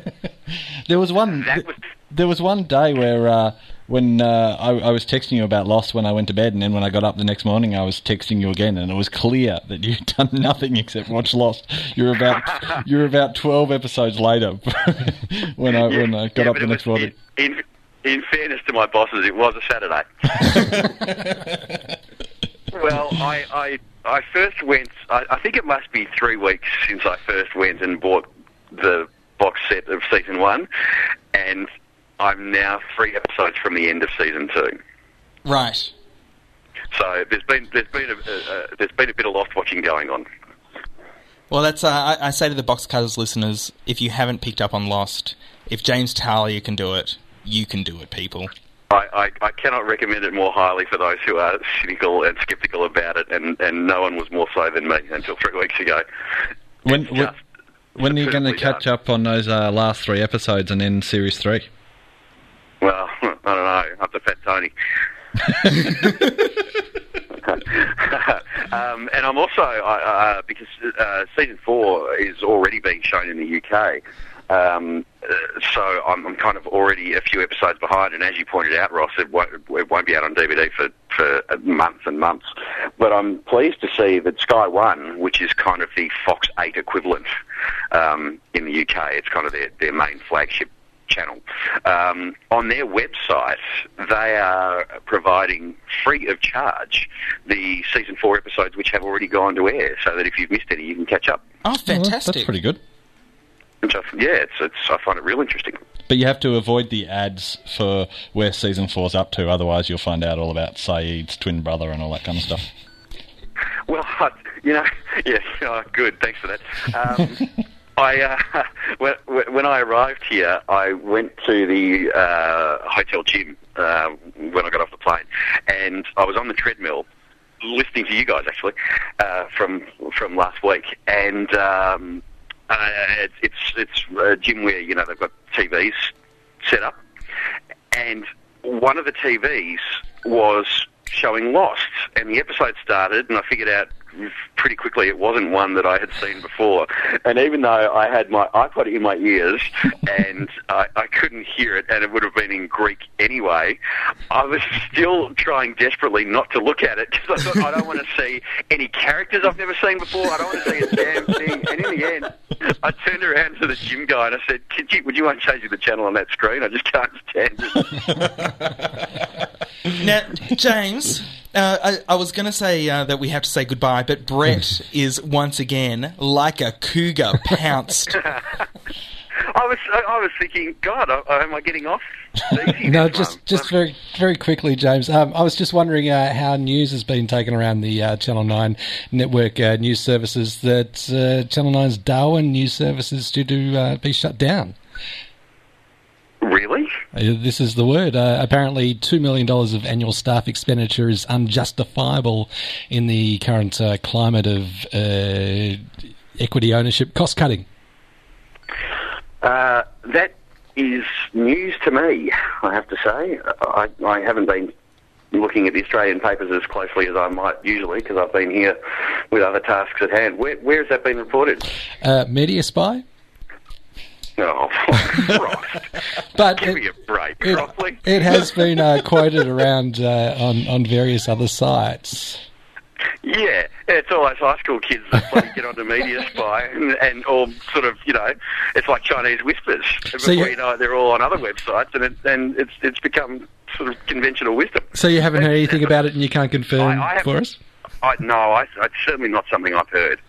There was one. That was- There was one day where uh, when uh, I, I was texting you about Lost when I went to bed, and then when I got up the next morning, I was texting you again, and it was clear that you'd done nothing except watch Lost. You're about you're about twelve episodes later when I when I got yeah, up the next was- morning. In, in fairness to my bosses, it was a Saturday. well, I, I, I first went, I, I think it must be three weeks since I first went and bought the box set of season one, and I'm now three episodes from the end of season two. Right. So there's been there's been a, a, a there's been a bit of lost watching going on. Well, that's uh, I, I say to the Box Cutters listeners, if you haven't picked up on Lost, if James Talia can do it, you can do it, people. I, I, I cannot recommend it more highly for those who are cynical and sceptical about it, and, and no one was more so than me until three weeks ago. When when, when are you going to catch up on those uh, last three episodes and then series three? Well, I don't know, up to Fat Tony. um, and I'm also uh, uh, because uh, season four is already being shown in the UK. Um, uh, so I'm, I'm kind of already a few episodes behind, and as you pointed out, Ross, it won't, it won't be out on DVD for, for months and months. But I'm pleased to see that Sky One, which is kind of the Fox 8 equivalent um, in the UK, it's kind of their, their main flagship channel. Um, on their website, they are providing free of charge the season four episodes which have already gone to air, so that if you've missed any, you can catch up. Oh, Well, fantastic! that's pretty good. Which I, yeah, it's, it's I find it real interesting. But you have to avoid the ads for where season four's up to, otherwise you'll find out all about Sayid's twin brother and all that kind of stuff. Well, I, you know, yeah, oh, good. Thanks for that. Um, I uh, when, when I arrived here, I went to the uh, hotel gym uh, when I got off the plane, and I was on the treadmill listening to you guys actually uh, from from last week, and um, uh, it's it's it's a gym where you know they've got TVs set up, and one of the TVs was showing Lost, and the episode started, and I figured out pretty quickly it wasn't one that I had seen before. And even though I had my iPod in my ears and I, I couldn't hear it, and it would have been in Greek anyway, I was still trying desperately not to look at it because I thought I don't want to see any characters I've never seen before. I don't want to see a damn thing. And in the end, I turned around to the gym guy and I said, Could you, "Would you mind changing the channel on that screen? I just can't stand it." Now, James, uh, I, I was going to say uh, that we have to say goodbye, but Brett is once again like a cougar pounced. I was I, I was thinking, God, I, am I getting off? No, just month? just very very quickly, James. Um, I was just wondering uh, how news has been taken around the uh, Channel Nine network uh, news services. That uh, Channel 9's Darwin news services is due to uh, be shut down. Really? Uh, This is the word. Uh, apparently, $2 million of annual staff expenditure is unjustifiable in the current uh, climate of uh, equity ownership cost cutting. Uh, that is news to me, I have to say. I, I haven't been looking at the Australian papers as closely as I might usually because I've been here with other tasks at hand. Where, where has that been reported? Uh, Media Spy? Oh, Christ. But Give it- me a break, it, it has been uh, quoted around uh, on, on various other sites. Yeah, it's all those high school kids that bloody get onto Media Spy and, and all sort of, you know, it's like Chinese whispers. Before So you- you know it, they're all on other websites and, it, and it's it's become sort of conventional wisdom. So you haven't heard anything about it and you can't confirm I- I for us? I, no, I, it's certainly not something I've heard.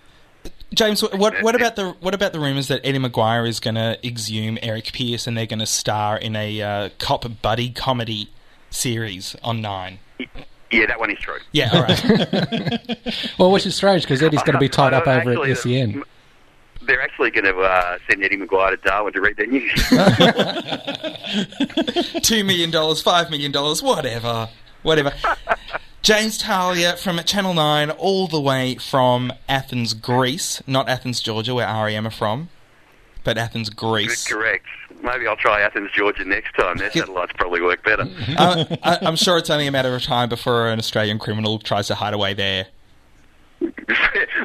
James, what- what what about the what about the rumors that Eddie McGuire is going to exhume Eric Pearce and they're going to star in a uh, cop buddy comedy series on Nine? Yeah, that one is true. Yeah, all right. Well, which is strange because Eddie's going to be tied up over actually, at SEN. They're actually going to uh, send Eddie McGuire to Darwin to read their news. Two million dollars, five million dollars, whatever, whatever. James Talia from Channel Nine, all the way from Athens, Greece, not Athens, Georgia, where REM are from, but Athens, Greece. Correct. Maybe I'll try Athens, Georgia next time. Their satellites probably work better. uh, I, I'm sure it's only a matter of time before an Australian criminal tries to hide away there.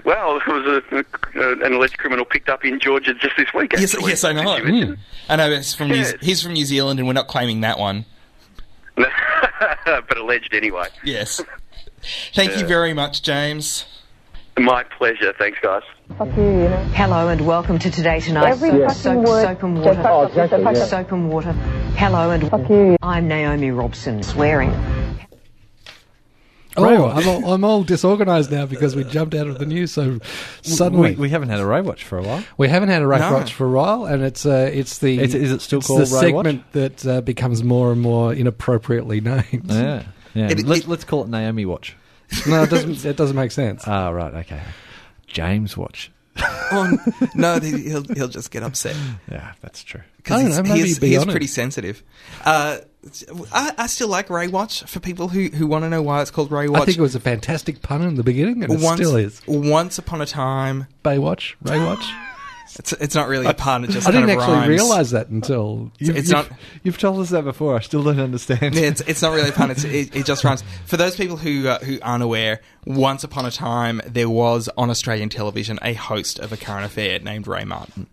well, it was a, an alleged criminal picked up in Georgia just this week. Yes, yes, I know. Mention I know he's from New, he's from New Zealand, and we're not claiming that one. it? but alleged anyway. Yes. Thank you very much, James. My pleasure. Thanks, guys. You. Hello and welcome to Today Tonight. Every soap, soap, word. soap and water. Oh, exactly, yeah. Soap and water. Hello and you. I'm Naomi Robson. Swearing. Oh, I'm all, I'm all disorganised now because we jumped out of the news so suddenly. we, we haven't had a Ray Watch for a while. We haven't had a Ray No. Watch for a while, and it's uh, it's the Is it- is it still called the Ray Watch? segment that uh, becomes more and more inappropriately named. Yeah, yeah. It- Let, it- let's call it Naomi Watch. no, it doesn't. It doesn't make sense. Ah, right, okay. James Watch. Oh, no, he'll, he'll just get upset. Yeah, that's true. Because he's, know, he's, he's pretty sensitive. Uh, I, I still like Ray Watch for people who, who want to know why it's called Ray Watch. I think it was a fantastic pun in the beginning, and it once, still is. Once upon a time, Baywatch, Ray Watch. it's, it's not really a pun. It just I kind didn't of actually rhymes. realise that until It's, it's not. You've told us that before. I still don't understand. It's, it's not really a pun. It's, it, it just rhymes. For those people who uh, who aren't aware, once upon a time there was on Australian television a host of a current affair named Ray Martin.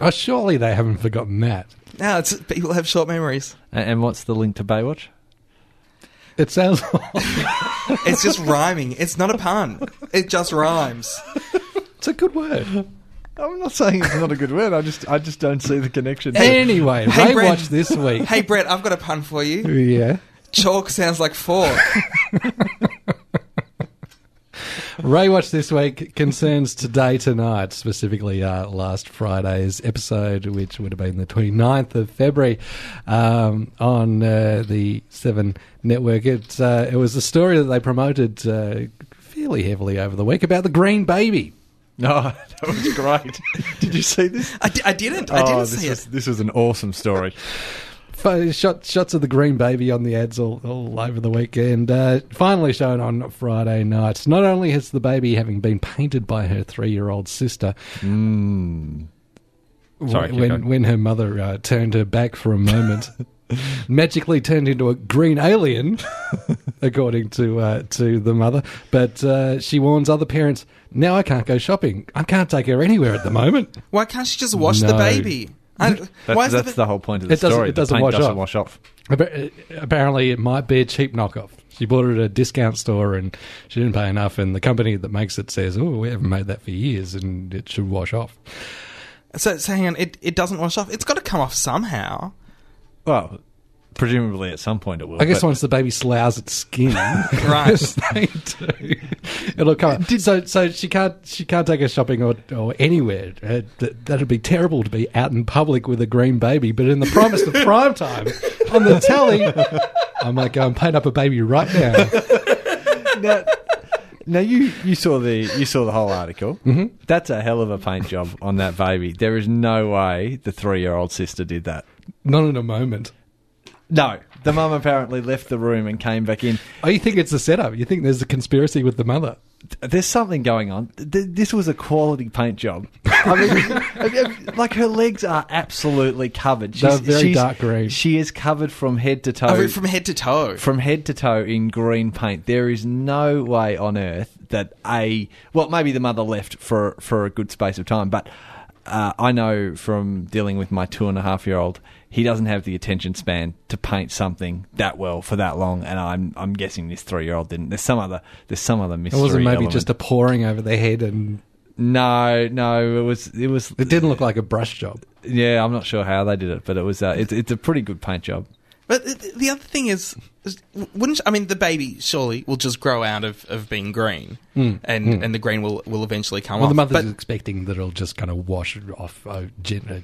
Oh, surely they haven't forgotten that. No, it's people have short memories. A- and what's the link to Baywatch? It sounds. It's just rhyming. It's not a pun. It just rhymes. it's a good word. I'm not saying it's not a good word. I just, I just don't see the connection. Anyway, Hey, Ray Brent. This week. Hey Brett, I've got a pun for you. Yeah. Chalk sounds like fork. Ray Watch this week concerns today tonight, specifically uh, last Friday's episode, which would have been the 29th of February um, on uh, the Seven Network. It, uh, it was a story that they promoted uh, fairly heavily over the week about the Green Baby. No, that was great. Did you see this? I, didn't. I didn't oh, this see was, it. this was an awesome story. Pho- Shot, shots of the green baby on the ads all, all over the weekend. Uh, finally shown on Friday night. Not only has the baby having been painted by her three-year-old sister, Mm. Sorry, keep when when her mother uh, turned her back for a moment, magically turned into a green alien, according to uh, to the mother. But uh, she warns other parents. Now I can't go shopping. I can't take her anywhere at the moment. Why can't she just wash the baby? I, That's, why is that's the, the whole point of the It doesn't- story. it doesn't the paint wash doesn't off. wash off. Apparently, it might be a cheap knockoff. She bought it at a discount store and she didn't pay enough. And the company that makes it says, "Oh, we haven't made that for years, and it should wash off." so, so hang on, it, it doesn't wash off. It's got to come off somehow. Well, presumably at some point it will. I guess but- once the baby sloughs its skin, Right. they do, it'll come. so, so she can't she can't take her shopping or, or anywhere. Uh, that, that'd be terrible to be out in public with a green baby. But in the promise of prime time on the telly, I might go and paint up a baby right now. now, now you you saw the you saw the whole article. Mm-hmm. That's a hell of a paint job on that baby. There is no way the three year old sister did that. Not in a moment. No, the mum apparently left the room and came back in. Oh, you think it's a setup? You think there's a conspiracy with the mother? There's something going on. Th- This was a quality paint job. I mean, like her legs are absolutely covered. They're very dark green. She is covered from head to toe. Oh, from head to toe. from head to toe in green paint. There is no way on earth that a well, maybe the mother left for for a good space of time, but uh, I know from dealing with my two and a half year old, he doesn't have the attention span to paint something that well for that long, and I'm I'm guessing this three year old didn't. There's some other there's some other It mystery. wasn't maybe element. just a pouring over the head, and no, no. It was it was it didn't look like a brush job. yeah. I'm not sure how they did it, but it was uh, it's it's a pretty good paint job. But the, the other thing is, is, wouldn't I mean the baby surely will just grow out of, of being green, and and the green will, will eventually come. Well, the off. mother's but expecting that it'll just kind of wash off uh, gen- o-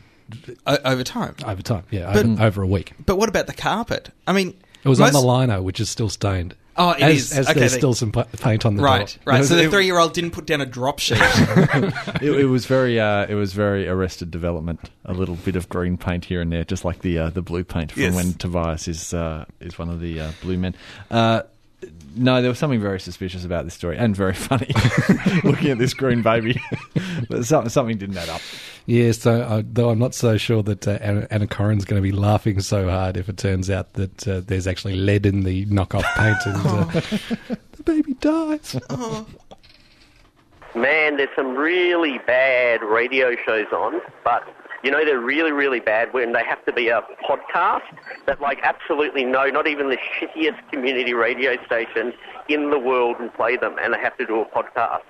over time. over time. Yeah, But- over, over a week. But what about the carpet? I mean, It was most- on the liner, which is still stained. Oh, it as, is. As Okay, there's they- still some paint on the Right, door. right. was- So the three-year-old didn't put down a drop sheet. it, it was very uh, it was very arrested development. A little bit of green paint here and there, just like the uh, the blue paint from Yes. when Tobias is uh, is one of the uh, blue men. Uh, no, there was something very suspicious about this story, and very funny. Looking at this green baby, but something, something didn't add up. Yeah, so uh, though I'm not so sure that uh, Anna, Anna Corrin's going to be laughing so hard if it turns out that uh, there's actually lead in the knockoff paint and uh, the baby dies. Man, there's some really bad radio shows on, but you know they're really, really bad when they have to be a podcast that like absolutely no, not even the shittiest community radio station in the world will play them, and they have to do a podcast.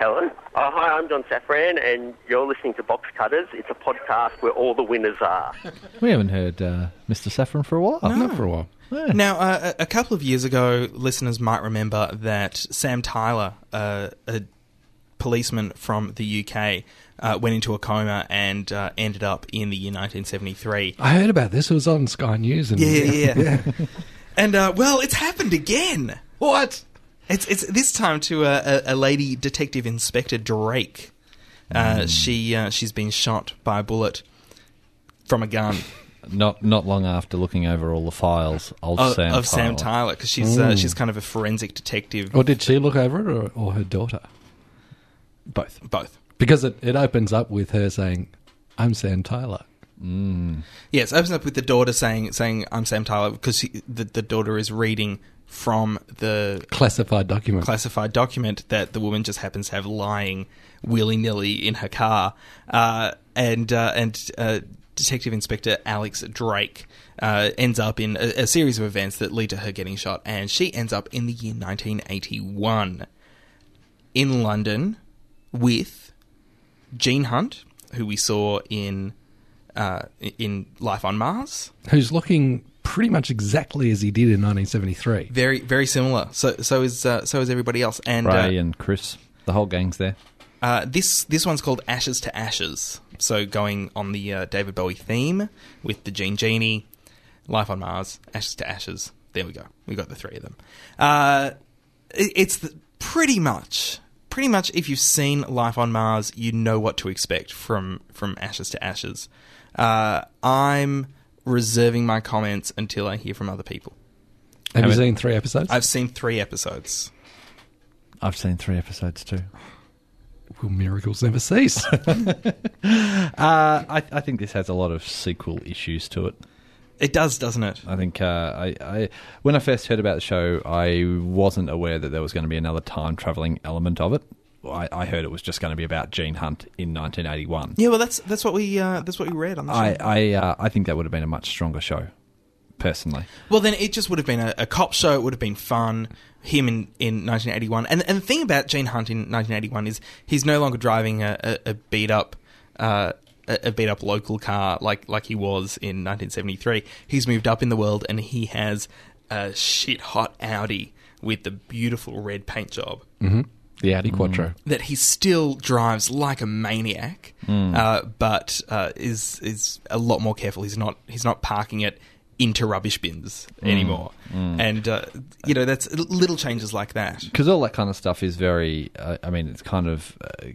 Hello. Oh, hi, I'm John Safran, and you're listening to Box Cutters. It's a podcast where all the winners are. We haven't heard uh, Mr. Safran for a while. Not for a while. Now, uh, a a couple of years ago, listeners might remember that Sam Tyler, uh, a policeman from the UK, uh, went into a coma and uh, ended up in the year 1973. I heard about this. It was on Sky News. And, Yeah, yeah, yeah. and uh, well, it's happened again. What? It's it's this time to a, a, a lady detective inspector Drake. Uh, She uh, she's been shot by a bullet from a gun Not not long after looking over all the files of, of, Sam of Sam Tyler. Tyler because she's uh, she's kind of a forensic detective. Or did she look over it or, or her daughter? Both. Both. Because it, it opens up with her saying, I'm Sam Tyler. Yes, opens up with the daughter saying saying I'm Sam Tyler because he, the the daughter is reading from the Classified document. classified document that the woman just happens to have lying willy nilly in her car, uh, and uh, and uh, Detective Inspector Alex Drake uh, ends up in a, a series of events that lead to her getting shot, and she ends up in the year 1981 in London with Gene Hunt, who we saw in uh, in Life on Mars. Who's looking pretty much exactly as he did in 1973. Very very similar. So so is uh, so is everybody else, and uh, Ray and Chris, the whole gang's there. Uh, this this one's called Ashes to Ashes. So going on the uh, David Bowie theme with the Gene Genie, Life on Mars, Ashes to Ashes. There we go. We got the three of them. Uh, it, it's the, pretty much pretty much if you've seen Life on Mars, you know what to expect from from Ashes to Ashes. Uh, I'm reserving my comments until I hear from other people. Have you Have it- seen three episodes? I've seen three episodes. I've seen three episodes too. Will miracles never cease? Uh, I, I think this has a lot of sequel issues to it. It does, doesn't it? I think uh, I, I when I first heard about the show, I wasn't aware that there was going to be another time traveling element of it. I, I heard it was just going to be about Gene Hunt in 1981. Yeah, well, that's that's what we uh, that's what we read on the show. I I, uh, I think that would have been a much stronger show, personally. Well, then it just would have been a, a cop show. It would have been fun. Him in, in 1981, and and the thing about Gene Hunt in 1981 is he's no longer driving a, a, a beat up. Uh, a beat up local car like like he was in 1973. He's moved up in the world and he has a shit hot Audi with the beautiful red paint job the Audi Quattro. that he still drives like a maniac, uh, but uh, is is a lot more careful. He's not he's not parking it into rubbish bins anymore, and uh, you know that's little changes like that. because all that kind of stuff is very. Uh, I mean, it's kind of uh,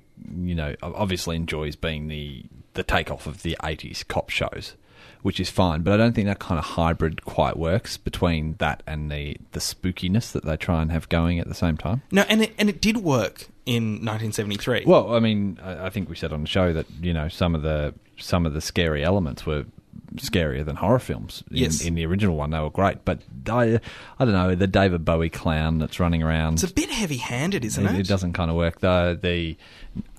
you know obviously enjoys being the the takeoff of the '80s cop shows, which is fine. But I don't think that kind of hybrid quite works between that and the the spookiness that they try and have going at the same time. No, and it and it did work in 1973. Well, I mean, I, I think we said on the show that you know some of the some of the scary elements were scarier than horror films. In, Yes. in the original one, they were great, but I, I don't know the David Bowie clown that's running around. it's a bit heavy-handed, isn't it, it? it doesn't kind of work. The the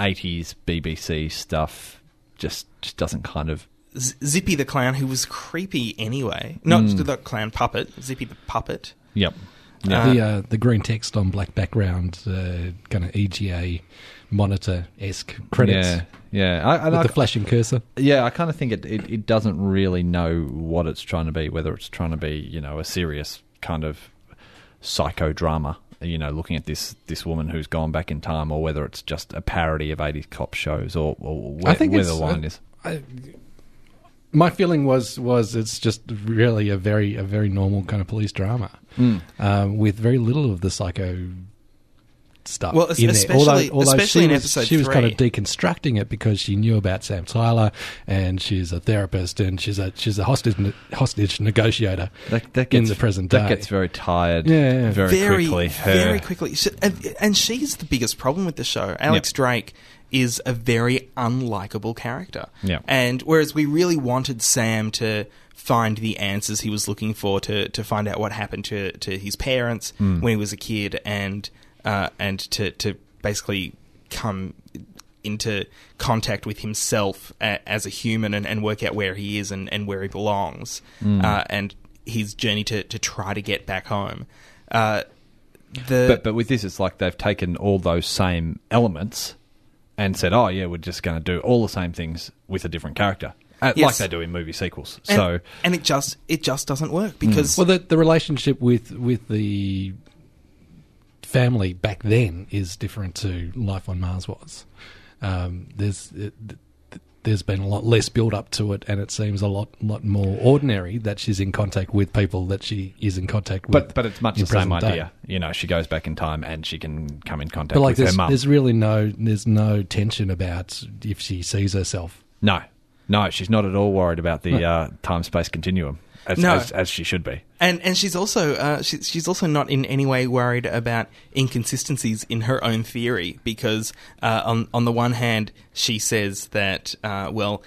eighties BBC stuff just just doesn't kind of. Z- Zippy the clown, who was creepy anyway. Not the clown puppet, Zippy the puppet. Yep. the uh, the green text on black background, uh, kind of EGA monitor esque credits Yeah, yeah. I, with I, the flashing cursor. yeah, I kind of think it, it, it doesn't really know what it's trying to be, whether it's trying to be, you know, a serious kind of psychodrama, you know, looking at this this woman who's gone back in time, or whether it's just a parody of 80s cop shows, or, or where, I think where the line uh, is. I, my feeling was was it's just really a very a very normal kind of police drama Mm. um, with very little of the psycho stuff. Well, es- in there. especially- especially she in was, episode she was kind of deconstructing it because she knew about Sam Tyler and she's a therapist and she's a she's a hostage hostage negotiator That, that in gets, the present day. that gets very tired Yeah, yeah. very, very quickly. Her, very quickly. She- And, and she's the biggest problem with the show. Alex Yep. Drake is a very unlikable character. Yep. And whereas we really wanted Sam to find the answers he was looking for to, to find out what happened to, to his parents Hmm. when he was a kid and uh, and to, to basically come into contact with himself a, as a human and, and work out where he is and, and where he belongs Hmm. uh, and his journey to, to try to get back home. Uh, the But but with this, it's like they've taken all those same elements and said, "Oh yeah, we're just going to do all the same things with a different character, uh, like they do in movie sequels." and, so and it just it just doesn't work because Well, the the relationship with with the family back then is different to life on Mars was. Um, there's it, there's been a lot less build up to it, and it seems a lot lot more ordinary that she's in contact with people that she is in contact with. But but it's much the same present day. idea. You know, she goes back in time and she can come in contact But like, with her there's, mum. there's really no there's no tension about if she sees herself. No, no, she's not at all worried about the No. uh, time space continuum as, No. as as she should be. and and she's also uh, she, she's also not in any way worried about inconsistencies in her own theory because uh, on on the one hand she says that uh, well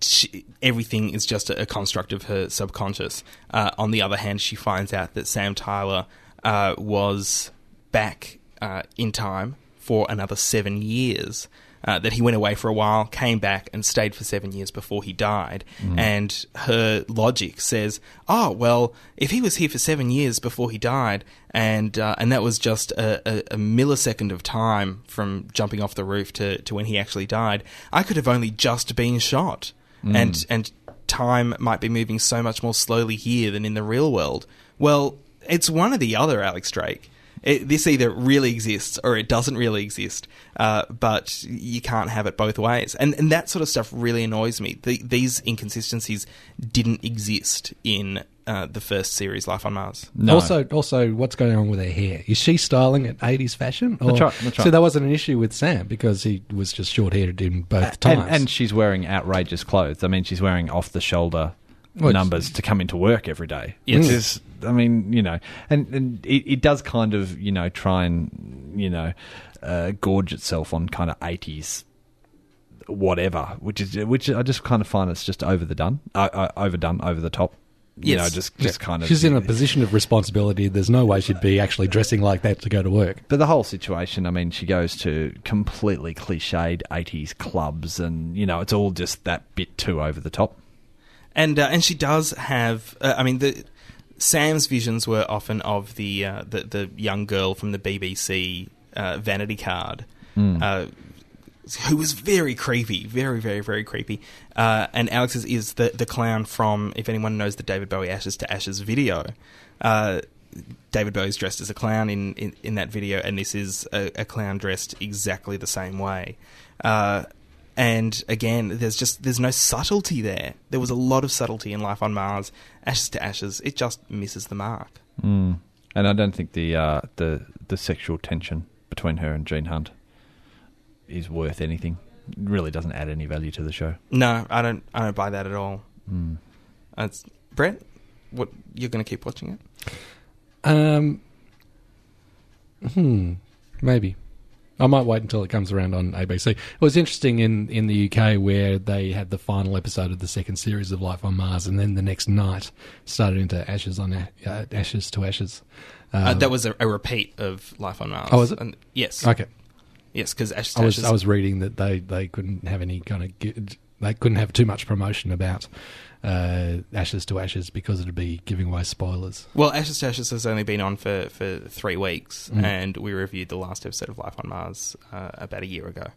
she, everything is just a, a construct of her subconscious. Uh, on the other hand, she finds out that Sam Tyler uh, was back uh, in time for another seven years. Uh, that he went away for a while, came back, and stayed for seven years before he died. And her logic says, "Oh well, if he was here for seven years before he died, and uh, and that was just a, a, a millisecond of time from jumping off the roof to, to when he actually died, I could have only just been shot, and and time might be moving so much more slowly here than in the real world. Well, it's one or the other, Alex Drake. It, this either really exists or it doesn't really exist, uh, but you can't have it both ways. And and that sort of stuff really annoys me. The, these inconsistencies didn't exist in uh, the first series, Life on Mars. No. Also, also, what's going on with her hair? Is she styling it eighties fashion? Or, That's right, that's right. So that wasn't an issue with Sam because he was just short haired in both and, times. and she's wearing outrageous clothes. I mean, she's wearing off the shoulder Well, numbers to come into work every day. Yes. Which is, I mean, you know, and, and it, it does kind of, you know, try and, you know, uh, gorge itself on kind of 80s whatever, which is, which I just kind of find it's just over the done, uh, uh, overdone, over the top. You Yes. know, just, just kind of. She's in a position of responsibility. There's no way she'd be actually dressing like that to go to work. But the whole situation, I mean, she goes to completely cliched 80s clubs, and, you know, it's all just that bit too over the top. And uh, and she does have. Uh, I mean, the Sam's visions were often of the uh, the, the young girl from the BBC uh, Vanity Card, uh, who was very creepy, very very very creepy. Uh, and Alex's is the the clown from if anyone knows the David Bowie Ashes to Ashes video. Uh, David Bowie's dressed as a clown in, in, in that video, and this is a, a clown dressed exactly the same way. Uh, and again, there's just there's no subtlety there. There was a lot of subtlety in Life on Mars. Ashes to Ashes, it just misses the mark. Mm. And I don't think the uh, the the sexual tension between her and Gene Hunt is worth anything. It really doesn't add any value to the show. No, I don't. I don't buy that at all. Mm. Uh, It's Brett. What you're going to keep watching it? Um, hmm, maybe. I might wait until it comes around on ABC. It was interesting in, in the UK where they had the final episode of the second series of Life on Mars, and then the next night started into Ashes on uh, Ashes to Ashes. Uh, Um, that was a, a repeat of Life on Mars. Oh, was it? And, yes. okay. Yes, because Ashes to I was Ashes. I was reading that they, they couldn't have any kind of they couldn't have too much promotion about uh, Ashes to Ashes because it'd be giving away spoilers. Well, Ashes to Ashes has only been on for, for three weeks, Mm. and we reviewed the last episode of Life on Mars uh, about a year ago.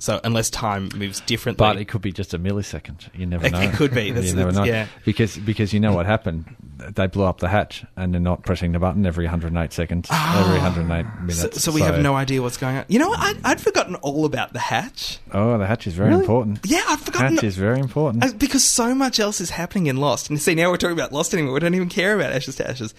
So, unless time moves differently, But it could be just a millisecond. You never It- know. it could be. That's- you never know. yeah. Because because you know what happened. They blew up the hatch, and they're not pressing the button every 108 seconds, every 108 minutes. so we have no idea what's going on. You know what? I'd, I'd forgotten all about the hatch. Oh, the hatch is very Really? important. Yeah, I'd forgotten. Hatch is very important. Uh, because so much else is happening in Lost. And see, now we're talking about Lost anymore. We don't even care about Ashes to Ashes.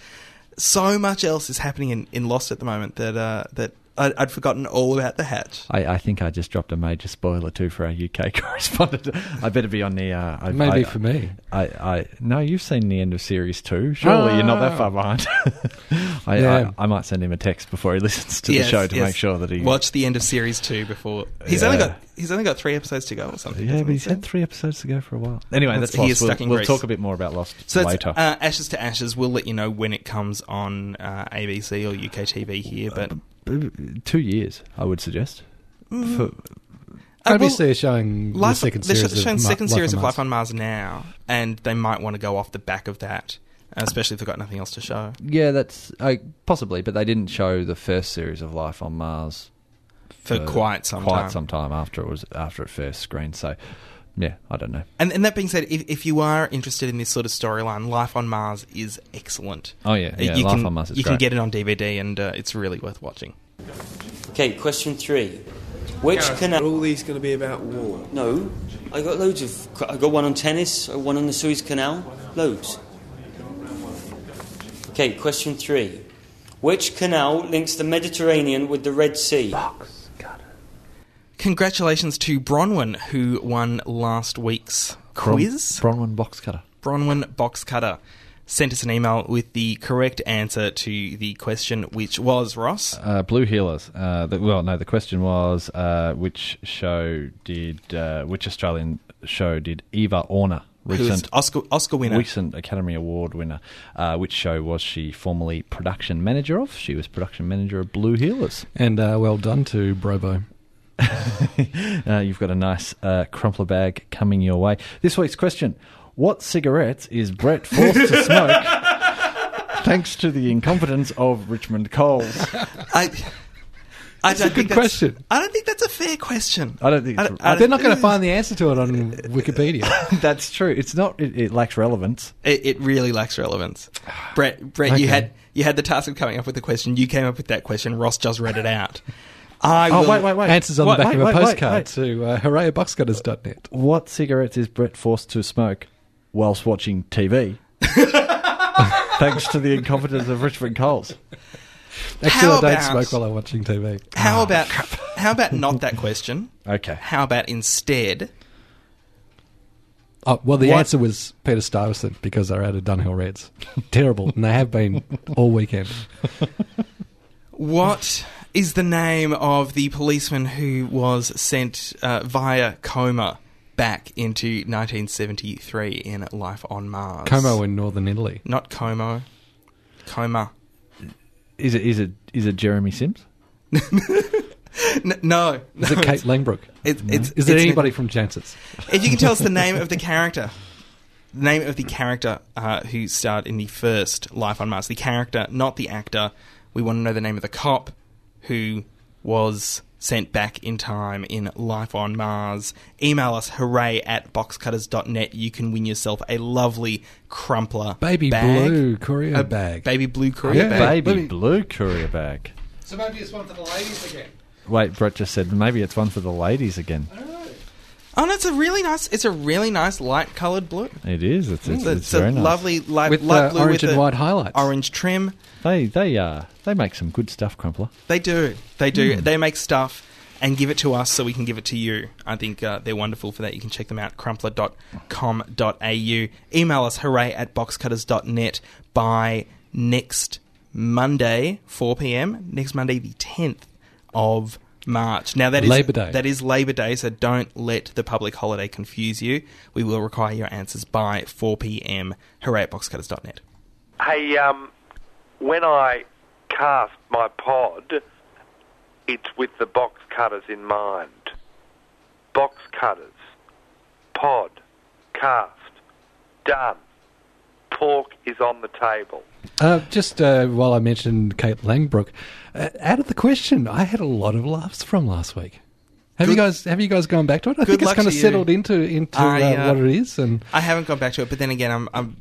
So much else is happening in, in Lost at the moment that uh, that I'd, I'd forgotten all about the hatch. I, I think I just dropped a major spoiler too for our UK correspondent. I better be on the. Uh, I, Maybe I- for me. I, I no, you've seen the end of series two. Surely you're not that far behind. I, Yeah. I, I might send him a text before he listens to Yes, the show to yes. make sure that he watch the end of series two before he's only got he's only got three episodes to go or something. Yeah, but he's had three episodes to go for a while. Anyway, That's- that's, he Lost. is We'll, stuck in we'll talk a bit more about Lost So that's, later. uh, Ashes to Ashes. We'll let you know when it comes on uh, ABC or UK TV here, but Two years, I would suggest. Mm. For, Uh, well, showing Life, the 2nd they're series showing of second Life series on of. Life on Mars now, and they might want to go off the back of that, especially if they've got nothing else to show. yeah, that's uh, possibly, but they didn't show the first series of Life on Mars For quite some quite time. some time after it was after it first screened. So, yeah, I don't know. And, and that being said, if, if you are interested in this sort of storyline, Life on Mars is excellent. Oh, yeah, yeah, you Life can, on Mars is You can get it on DVD, and uh, it's really worth watching. Okay, question three. Which Gareth, canal? Are all these going to be about war? No, I got loads of. I got one on tennis, uh, one on the Suez Canal, loads. Okay, question three. Which canal links the Mediterranean with the Red Sea? Congratulations to Bronwyn, who won last week's quiz. Bronwyn box cutter. Bronwyn Box Cutter sent us an email with the correct answer to the question, which was Ross. Uh, Blue Heelers. Uh, the, well, no, the question was uh, which show did uh, which Australian show did Eva Orner, recent Oscar Oscar winner. recent Academy Award winner? Uh, which show was she formerly production manager of? She was production manager of Blue Heelers. And uh, well done to Brobo. Uh, you've got a nice uh, crumpler bag coming your way. This week's question: What cigarettes is Brett forced to smoke? Thanks to the incompetence of Richmond Coles. I, I That's don't a think good that's, question. I don't think that's a fair question. I don't think I it's- don't- I They're don't- going to find the answer to it on Wikipedia. That's true. It's not. It, it lacks relevance. It, it really lacks relevance. Brett, Brett, you had you had the task of coming up with the question. You came up with that question. Ross just read it out. I Oh will, wait, wait, wait! Answers on Wait, the back wait, of a wait, wait, postcard wait. to uh, hooray@boxcutters.net. What cigarettes is Brett forced to smoke whilst watching TV? Thanks to the incompetence of Richmond Coles. Actually, How I don't about- smoke while I'm watching TV. How about how about not that question? Okay. How about instead? Oh, well, the What- answer was Peter Stuyvesant because they're out of Dunhill Reds. Terrible, and they have been all weekend. What is the name of the policeman who was sent uh, via coma back into 1973 in Life on Mars? Como in northern Italy. not Como. Coma. Is it is it is it Jeremy Sims? N- no, Is it Kate Langbroek? It's, it's, Is it it's- anybody from Chances? If you can tell us the name of the character, the name of the character uh, who starred in the first Life on Mars, the character, not the actor. We want to know the name of the cop who was sent back in time in Life on Mars. Email us hooray at boxcutters.net. You can win yourself a lovely crumpler Baby bag. blue courier A bag. Baby blue courier Yeah. bag. Baby me- blue courier bag. So maybe it's one for the ladies again. Wait, Brett just said maybe it's one for the ladies again. Oh no, it's a really nice. It's a really nice light coloured blue. It is. It's it's, It's, it's a nice. lovely light, With light blue orange with and white highlights. orange trim. They they uh they make some good stuff, Crumpler. They do. They do. Hmm. They make stuff and give it to us so we can give it to you. I think uh, they're wonderful for that. You can check them out, crumpler.com.au. Email us, hooray at boxcutters.net by next Monday, 4 p.m. Next Monday, the 10th of March. Now, that is Labor Day. That is Labor Day, so don't let the public holiday confuse you. We will require your answers by 4 p.m. Hooray at boxcutters.net. Hey, um, when I cast my pod, it's with the box cutters in mind. Box cutters. Pod. Cast. Done. Pork is on the table. Uh, just uh, while I mentioned Kate Langbroek, uh, out of the question, I had a lot of laughs from last week. Have you guys have you guys gone back to it? I think it's kind of to you. settled into into I, uh, uh, what it is, and I haven't gone back to it, but then again, I'm, I'm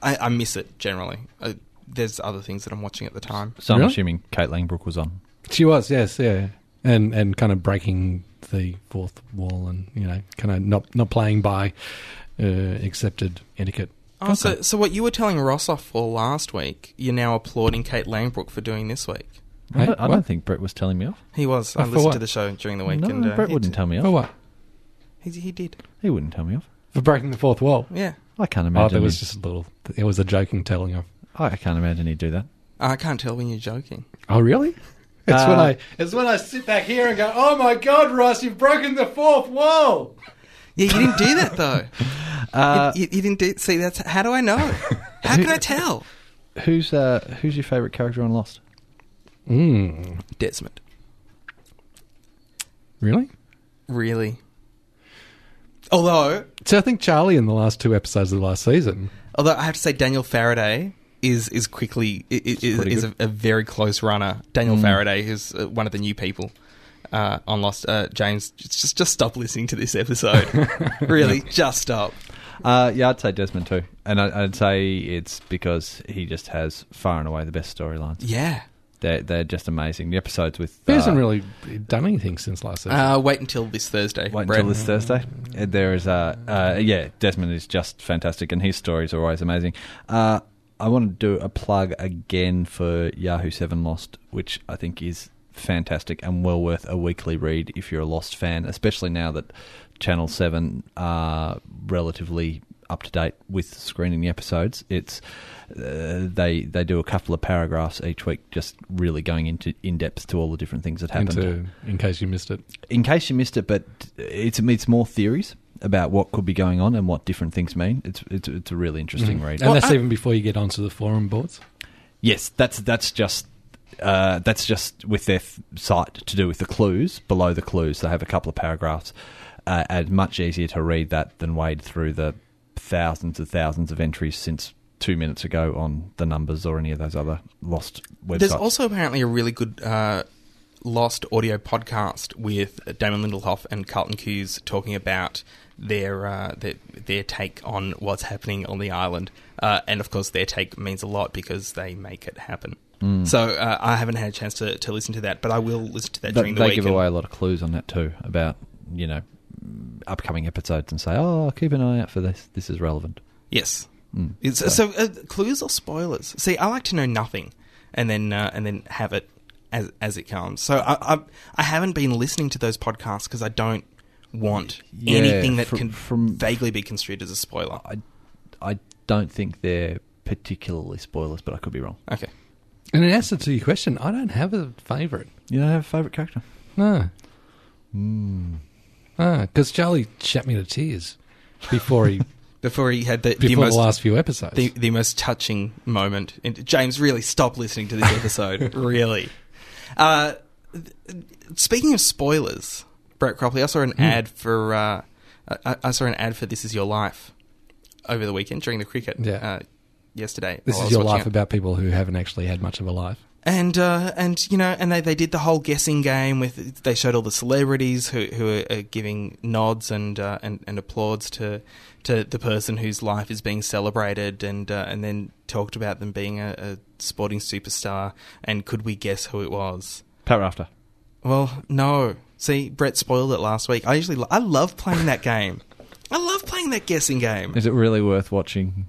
I, I miss it generally. Uh, there's other things that I'm watching at the time. So I'm Really? assuming Kate Langbroek was on. she was yes, yeah, and and kind of breaking the fourth wall, and you know, kind of not not playing by uh, accepted etiquette. Oh, so, so what you were telling Ross off for last week, you're now applauding Kate Langbroek for doing this week. I, don't, I don't think Brett was telling me off. He was. Oh, I listened what? to the show during the week, No, and uh, Brett wouldn't tell me off. For what? He, he did. He wouldn't tell me off. For breaking the fourth wall. Yeah. I can't imagine. Oh, imagine. there was just a little. It was a joking telling of. I can't imagine he'd do that. I can't tell when you're joking. Oh, really? It's when Uh, I it's when I sit back here and go, "Oh my God, Ross, you've broken the fourth wall." Yeah, you didn't do that though. Uh, you, you didn't do. See, that's how do I know? How can I tell? Who's uh, who's your favourite character on Lost? Mm, Desmond. really? Really. Although, So I think Charlie in the last two episodes of the last season. although I have to say, Daniel Faraday is is quickly i- i- is, is a, a very close runner. Daniel Mm. Faraday, who's uh, one of the new people uh, on Lost. Uh, James, just just stop listening to this episode. really, just stop. Uh, yeah, I'd say Desmond too, and I, I'd say it's because he just has far and away the best storylines. Yeah. They're they're just amazing. The episodes with He uh, hasn't really done anything since last season. Uh, wait until this Thursday. Wait Brett. until this Thursday. Uh, There is a uh, yeah, Desmond is just fantastic, and his stories are always amazing. Uh, I want to do a plug again for Yahoo Seven Lost, which I think is fantastic and well worth a weekly read if you're a Lost fan, especially now that Channel Seven are relatively up to date with screening the episodes. It's uh, they they do a couple of paragraphs each week, just really going into in depth to all the different things that happened Into, in case you missed it. in case you missed it, but it's it's more theories about what could be going on and what different things mean. It's it's, it's a really interesting Mhm. read. And that's even before you get onto the forum boards. yes, that's that's just. Uh, that's just with their f- site to do with the clues. Below the clues, they have a couple of paragraphs. Uh, and much easier to read that than wade through the thousands and thousands of entries since two minutes ago on the numbers or any of those other lost websites. There's also apparently a really good uh, Lost audio podcast with Damon Lindelof and Carlton Cuse talking about their uh, their, their take on what's happening on the island, uh, and of course their take means a lot because they make it happen. Mm. So uh, I haven't had a chance to, to listen to that, but I will listen to that They- during the they week. give away a lot of clues on that too about you know upcoming episodes and say, "Oh, keep an eye out for this. This is relevant." Yes. Mm. It's, so, uh, clues or spoilers? See, I like to know nothing, and then uh, and then have it as as it comes. So I I, I haven't been listening to those podcasts because I don't want Yeah, anything that from- can from- vaguely be construed as a spoiler. I I don't think they're particularly spoilers, but I could be wrong. Okay. And in answer to your question, I don't have a favourite. You don't have a favourite character? No. Mm. Because Charlie shat me to tears before he Before he had the, the before most the last few episodes. the, the most touching moment. And James, really stop listening to this episode. really. Uh, speaking of spoilers, Brett Cropley, I saw an Hmm. ad for uh, I, I saw an ad for This Is Your Life over the weekend during the cricket. Yeah. Uh, yesterday. this is your life it. about people who haven't actually had much of a life. And uh, and you know, and they, they did the whole guessing game with they showed all the celebrities who who are, are giving nods and uh, and and applauds to to the person whose life is being celebrated, and uh, and then talked about them being a, a sporting superstar. And could we guess who it was? Pat Rafter. Well, no. See, Brett spoiled it last week. I usually lo- I love playing that game. I love playing that guessing game. Is it really worth watching?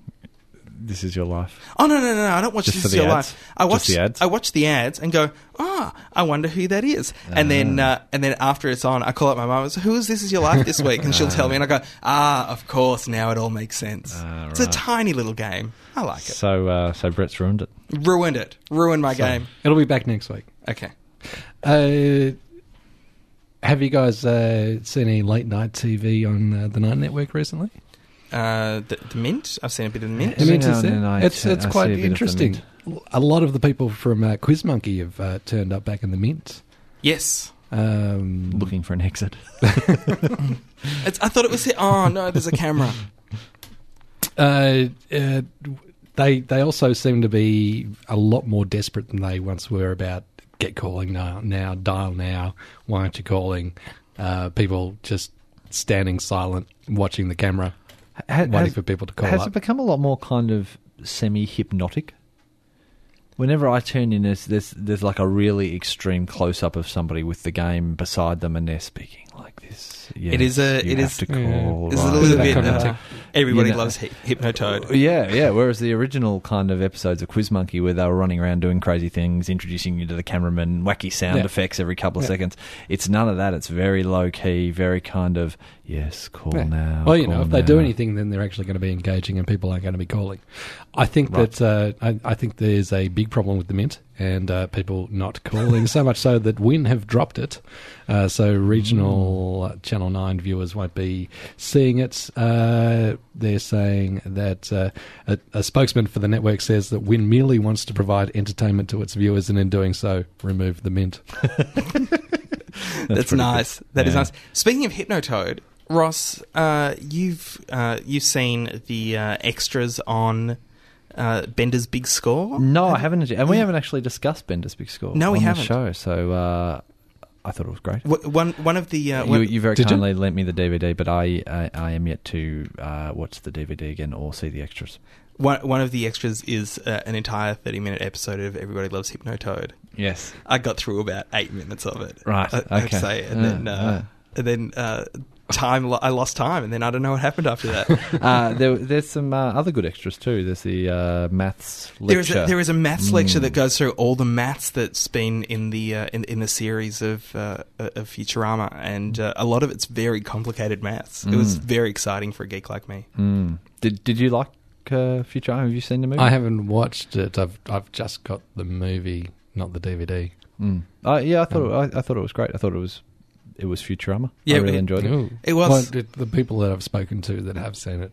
This is your life. Oh no no no! no I don't watch Just This for Is the Your ads? Life. I Just watch the ads? I watch the ads and go, ah, I wonder who that is. And then Ah. uh, and then after it's on, I call up my mum. and say, Who is This Is Your Life this week? And she'll tell me, and I go, ah, of course. Now it all makes sense. Ah, It's a right. tiny little game. I like it. So uh, so Brett's ruined it. Ruined it. Ruined my So, game. It'll be back next week. Okay. Uh, have you guys uh, seen any late night TV on uh, the Night Network recently? Uh, the, the Mint. I've seen a bit of the Mint. The Mint is there. and then I It's t- it's quite a bit of the interesting. A lot of the people from uh, Quiz Monkey have uh, turned up back in the Mint. Yes. Um, looking for an exit. It's, I thought it was. Here. Oh no, there's a camera. Uh, uh, they they also seem to be a lot more desperate than they once were about get calling now, now dial now. Why aren't you calling? Uh, people just standing silent, watching the camera, Ha- waiting has- for people to call Has up. it become a lot more kind of semi-hypnotic? Whenever I turn in, there's, there's there's like a really extreme close-up of somebody with the game beside them, and they're speaking like this. it is a. Yes, you It have is. to call. It's a right, little that bit. kind of uh, thing. everybody You know- loves Hy- Hypnotoad. Yeah, yeah. Whereas the original kind of episodes of Quiz Monkey, where they were running around doing crazy things, introducing you to the cameraman, wacky sound Yeah. effects every couple of Yeah. seconds, it's none of that. It's very low key, very kind of yes, call Yeah. now. Well, you know, call if they do anything, then they're actually going to be engaging, and people aren't going to be calling. I think Right. that uh, I, I think there's a big problem with the mint and uh, people not calling. so much so that Win have dropped it, uh, so regional uh, Channel Nine viewers won't be seeing it. Uh, they're saying that uh, a, a spokesman for the network says that Win merely wants to provide entertainment to its viewers, and in doing so, remove the mint. That's, pretty nice. good. That is Yeah. nice. Speaking of Hypnotoad, Ross, uh, you've uh, you've seen the uh, extras on uh, Bender's Big Score. No, I haven't, and we haven't actually discussed Bender's Big Score. No, we on haven't. show. So uh, I thought it was great. Wh- One one of the uh, you, one- you very Did you? kindly lent me the DVD, but I, I, I am yet to uh, watch the DVD again or see the extras. one, one of the extras is uh, an entire thirty minute episode of Everybody Loves Hypnotoad. Yes. I got through about eight minutes of it. Right, I, I have to say, and Yeah, then uh, yeah. and then uh, time I lost time, and then I don't know what happened after that. uh, there, there's some uh, other good extras too. There's the uh, maths lecture. There is a, there is a maths lecture Mm. that goes through all the maths that's been in the uh, in in the series of uh, of Futurama, and uh, a lot of it's very complicated maths. It was Mm. very exciting for a geek like me. Mm. Did Did you like uh, Futurama? Have you seen the movie? I haven't watched it. I've I've just got the movie, not the DVD. Mm. Uh, yeah, I thought Um, it, I, I thought it was great. I thought it was it was Futurama. Yeah, I really it- enjoyed it. Ooh. It was- Well, the- the people that I've spoken to that have seen it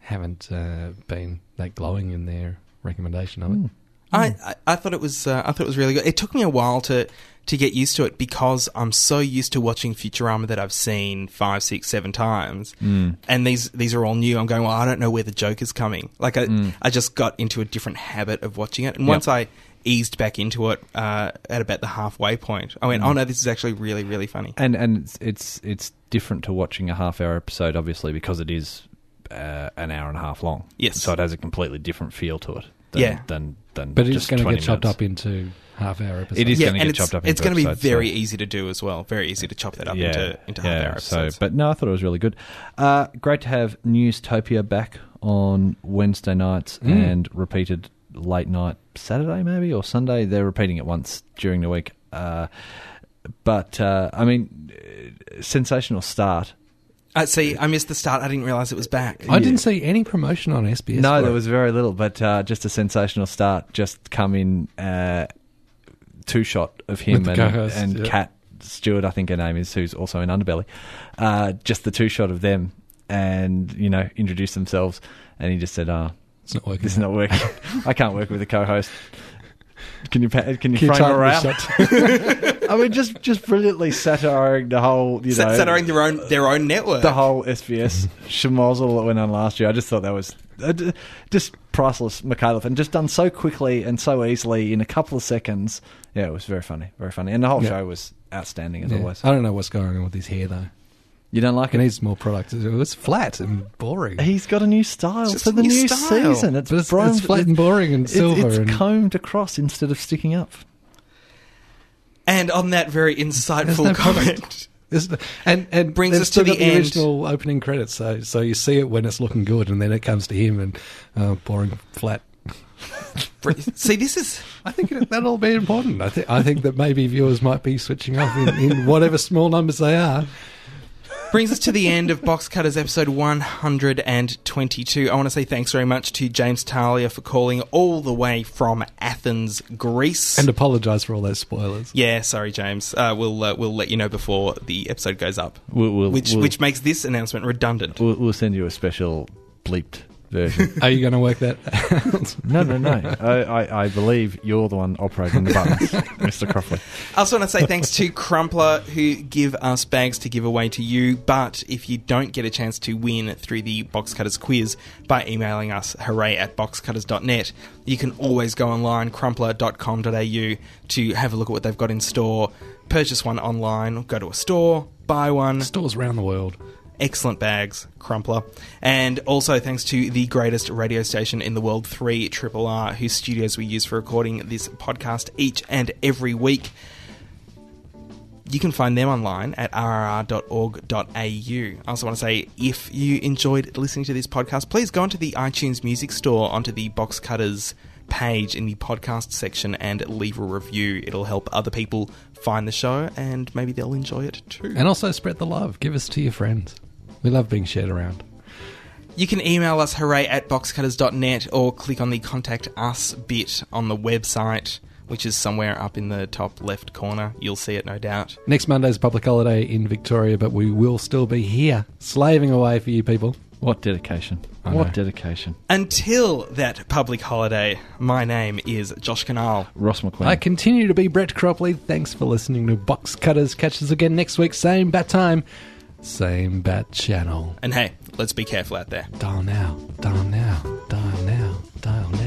haven't uh, been that glowing in their recommendation of it. Mm. I, I I thought it was uh, I thought it was really good. It took me a while to to get used to it because I'm so used to watching Futurama that I've seen five, six, seven times, Mm. and these these are all new. I'm going, well, I don't know where the joke is coming. Like I Mm. I just got into a different habit of watching it, and Yep. once I eased back into it uh, at about the halfway point, I went, Mm. oh no, this is actually really really funny. And and it's, it's it's different to watching a half hour episode, obviously, because it is uh, an hour and a half long. Yes. so it has a completely different feel to it. Than, Yeah. than than But it's going to get chopped minutes. up into half hour episodes. It is yeah, gonna get chopped up It's going to be very so- easy to do as well. Very easy to chop that up yeah, into into half yeah, hour so, episodes. but no, I thought it was really good. Uh, great to have Newstopia back on Wednesday nights Mm. and repeated late night Saturday, maybe or Sunday. They're repeating it once during the week. Uh, but uh, I mean, uh, sensational start. Uh, see, I missed the start. I didn't realize it was back. I didn't see any promotion on SBS. no, there it. was very little, but uh, just a sensational start. Just come in, uh, two shot of him With and, co-host, and yeah. Kat Stewart, I think her name is, who's also in Underbelly. Uh, just the two shot of them, and you know, introduce themselves, and he just said, "Ah, It's not working. this is not working. I can't work with a co-host." Can you pa- can you Can you frame her the out? I mean, just just brilliantly satiring the whole, you know, satiring their own their own network. the whole SBS schmozzle that went on last year. I just thought that was uh, just priceless, Micallef, and just done so quickly and so easily in a couple of seconds. Yeah, it was very funny, very funny, and the whole Yeah. show was outstanding as Yeah. always. I don't know what's going on with his hair though. You don't like He it? needs more product. It was flat and boring. He's got a new style for the new new season. It's, it's, bronze- it's flat and boring and silver. it's and combed across instead of sticking up. And on that very insightful no comment, and and Brings us to the the original opening credits. So so you see it when it's looking good, and then it comes to him and uh, boring flat. see, this is I think that'll be important. I think I think that maybe viewers might be switching off in, in whatever small numbers they are. Brings us to the end of Box Cutters episode 122. I want to say thanks very much to James Talia for calling all the way from Athens, Greece. And apologise for all those spoilers. yeah, sorry, James. Uh, we'll uh, we'll let you know before the episode goes up, We'll, we'll, which we'll, which makes this announcement redundant. we'll, we'll send you a special bleeped version. Are you going to work that out? No, no, no. I, I, I believe you're the one operating the buttons, Mr. Cropley. I also want to say thanks to Crumpler who give us bags to give away to you. But if you don't get a chance to win through the Box Cutters quiz by emailing us hooray at boxcutters.net, you can always go online, crumpler.com.au, to have a look at what they've got in store. Purchase one online, go to a store, buy one. Stores around the world. Excellent bags, Crumpler. And also thanks to the greatest radio station in the world, 3 Triple R, whose studios we use for recording this podcast each and every week. You can find them online at rrr.org.au. I also want to say if you enjoyed listening to this podcast, please go onto the iTunes Music Store, onto the Box Cutters page in the podcast section, and leave a review. It'll help other people find the show, and maybe they'll enjoy it too. And also spread the love. Give us to your friends. We love being shared around. You can email us hooray at boxcutters.net or click on the contact us bit on the website, which is somewhere up in the top left corner. You'll see it, no doubt. Next Monday's a public holiday in Victoria, but we will still be here, slaving away for you people. What dedication. I What know. dedication. Until that public holiday, my name is Josh Kinal. Ross McQueen. I continue to be Brett Cropley. Thanks for listening to Box Cutters. Catch us again next week, same bat time, same bat channel. And hey, let's be careful out there. Dial now, dial now, dial now, dial now.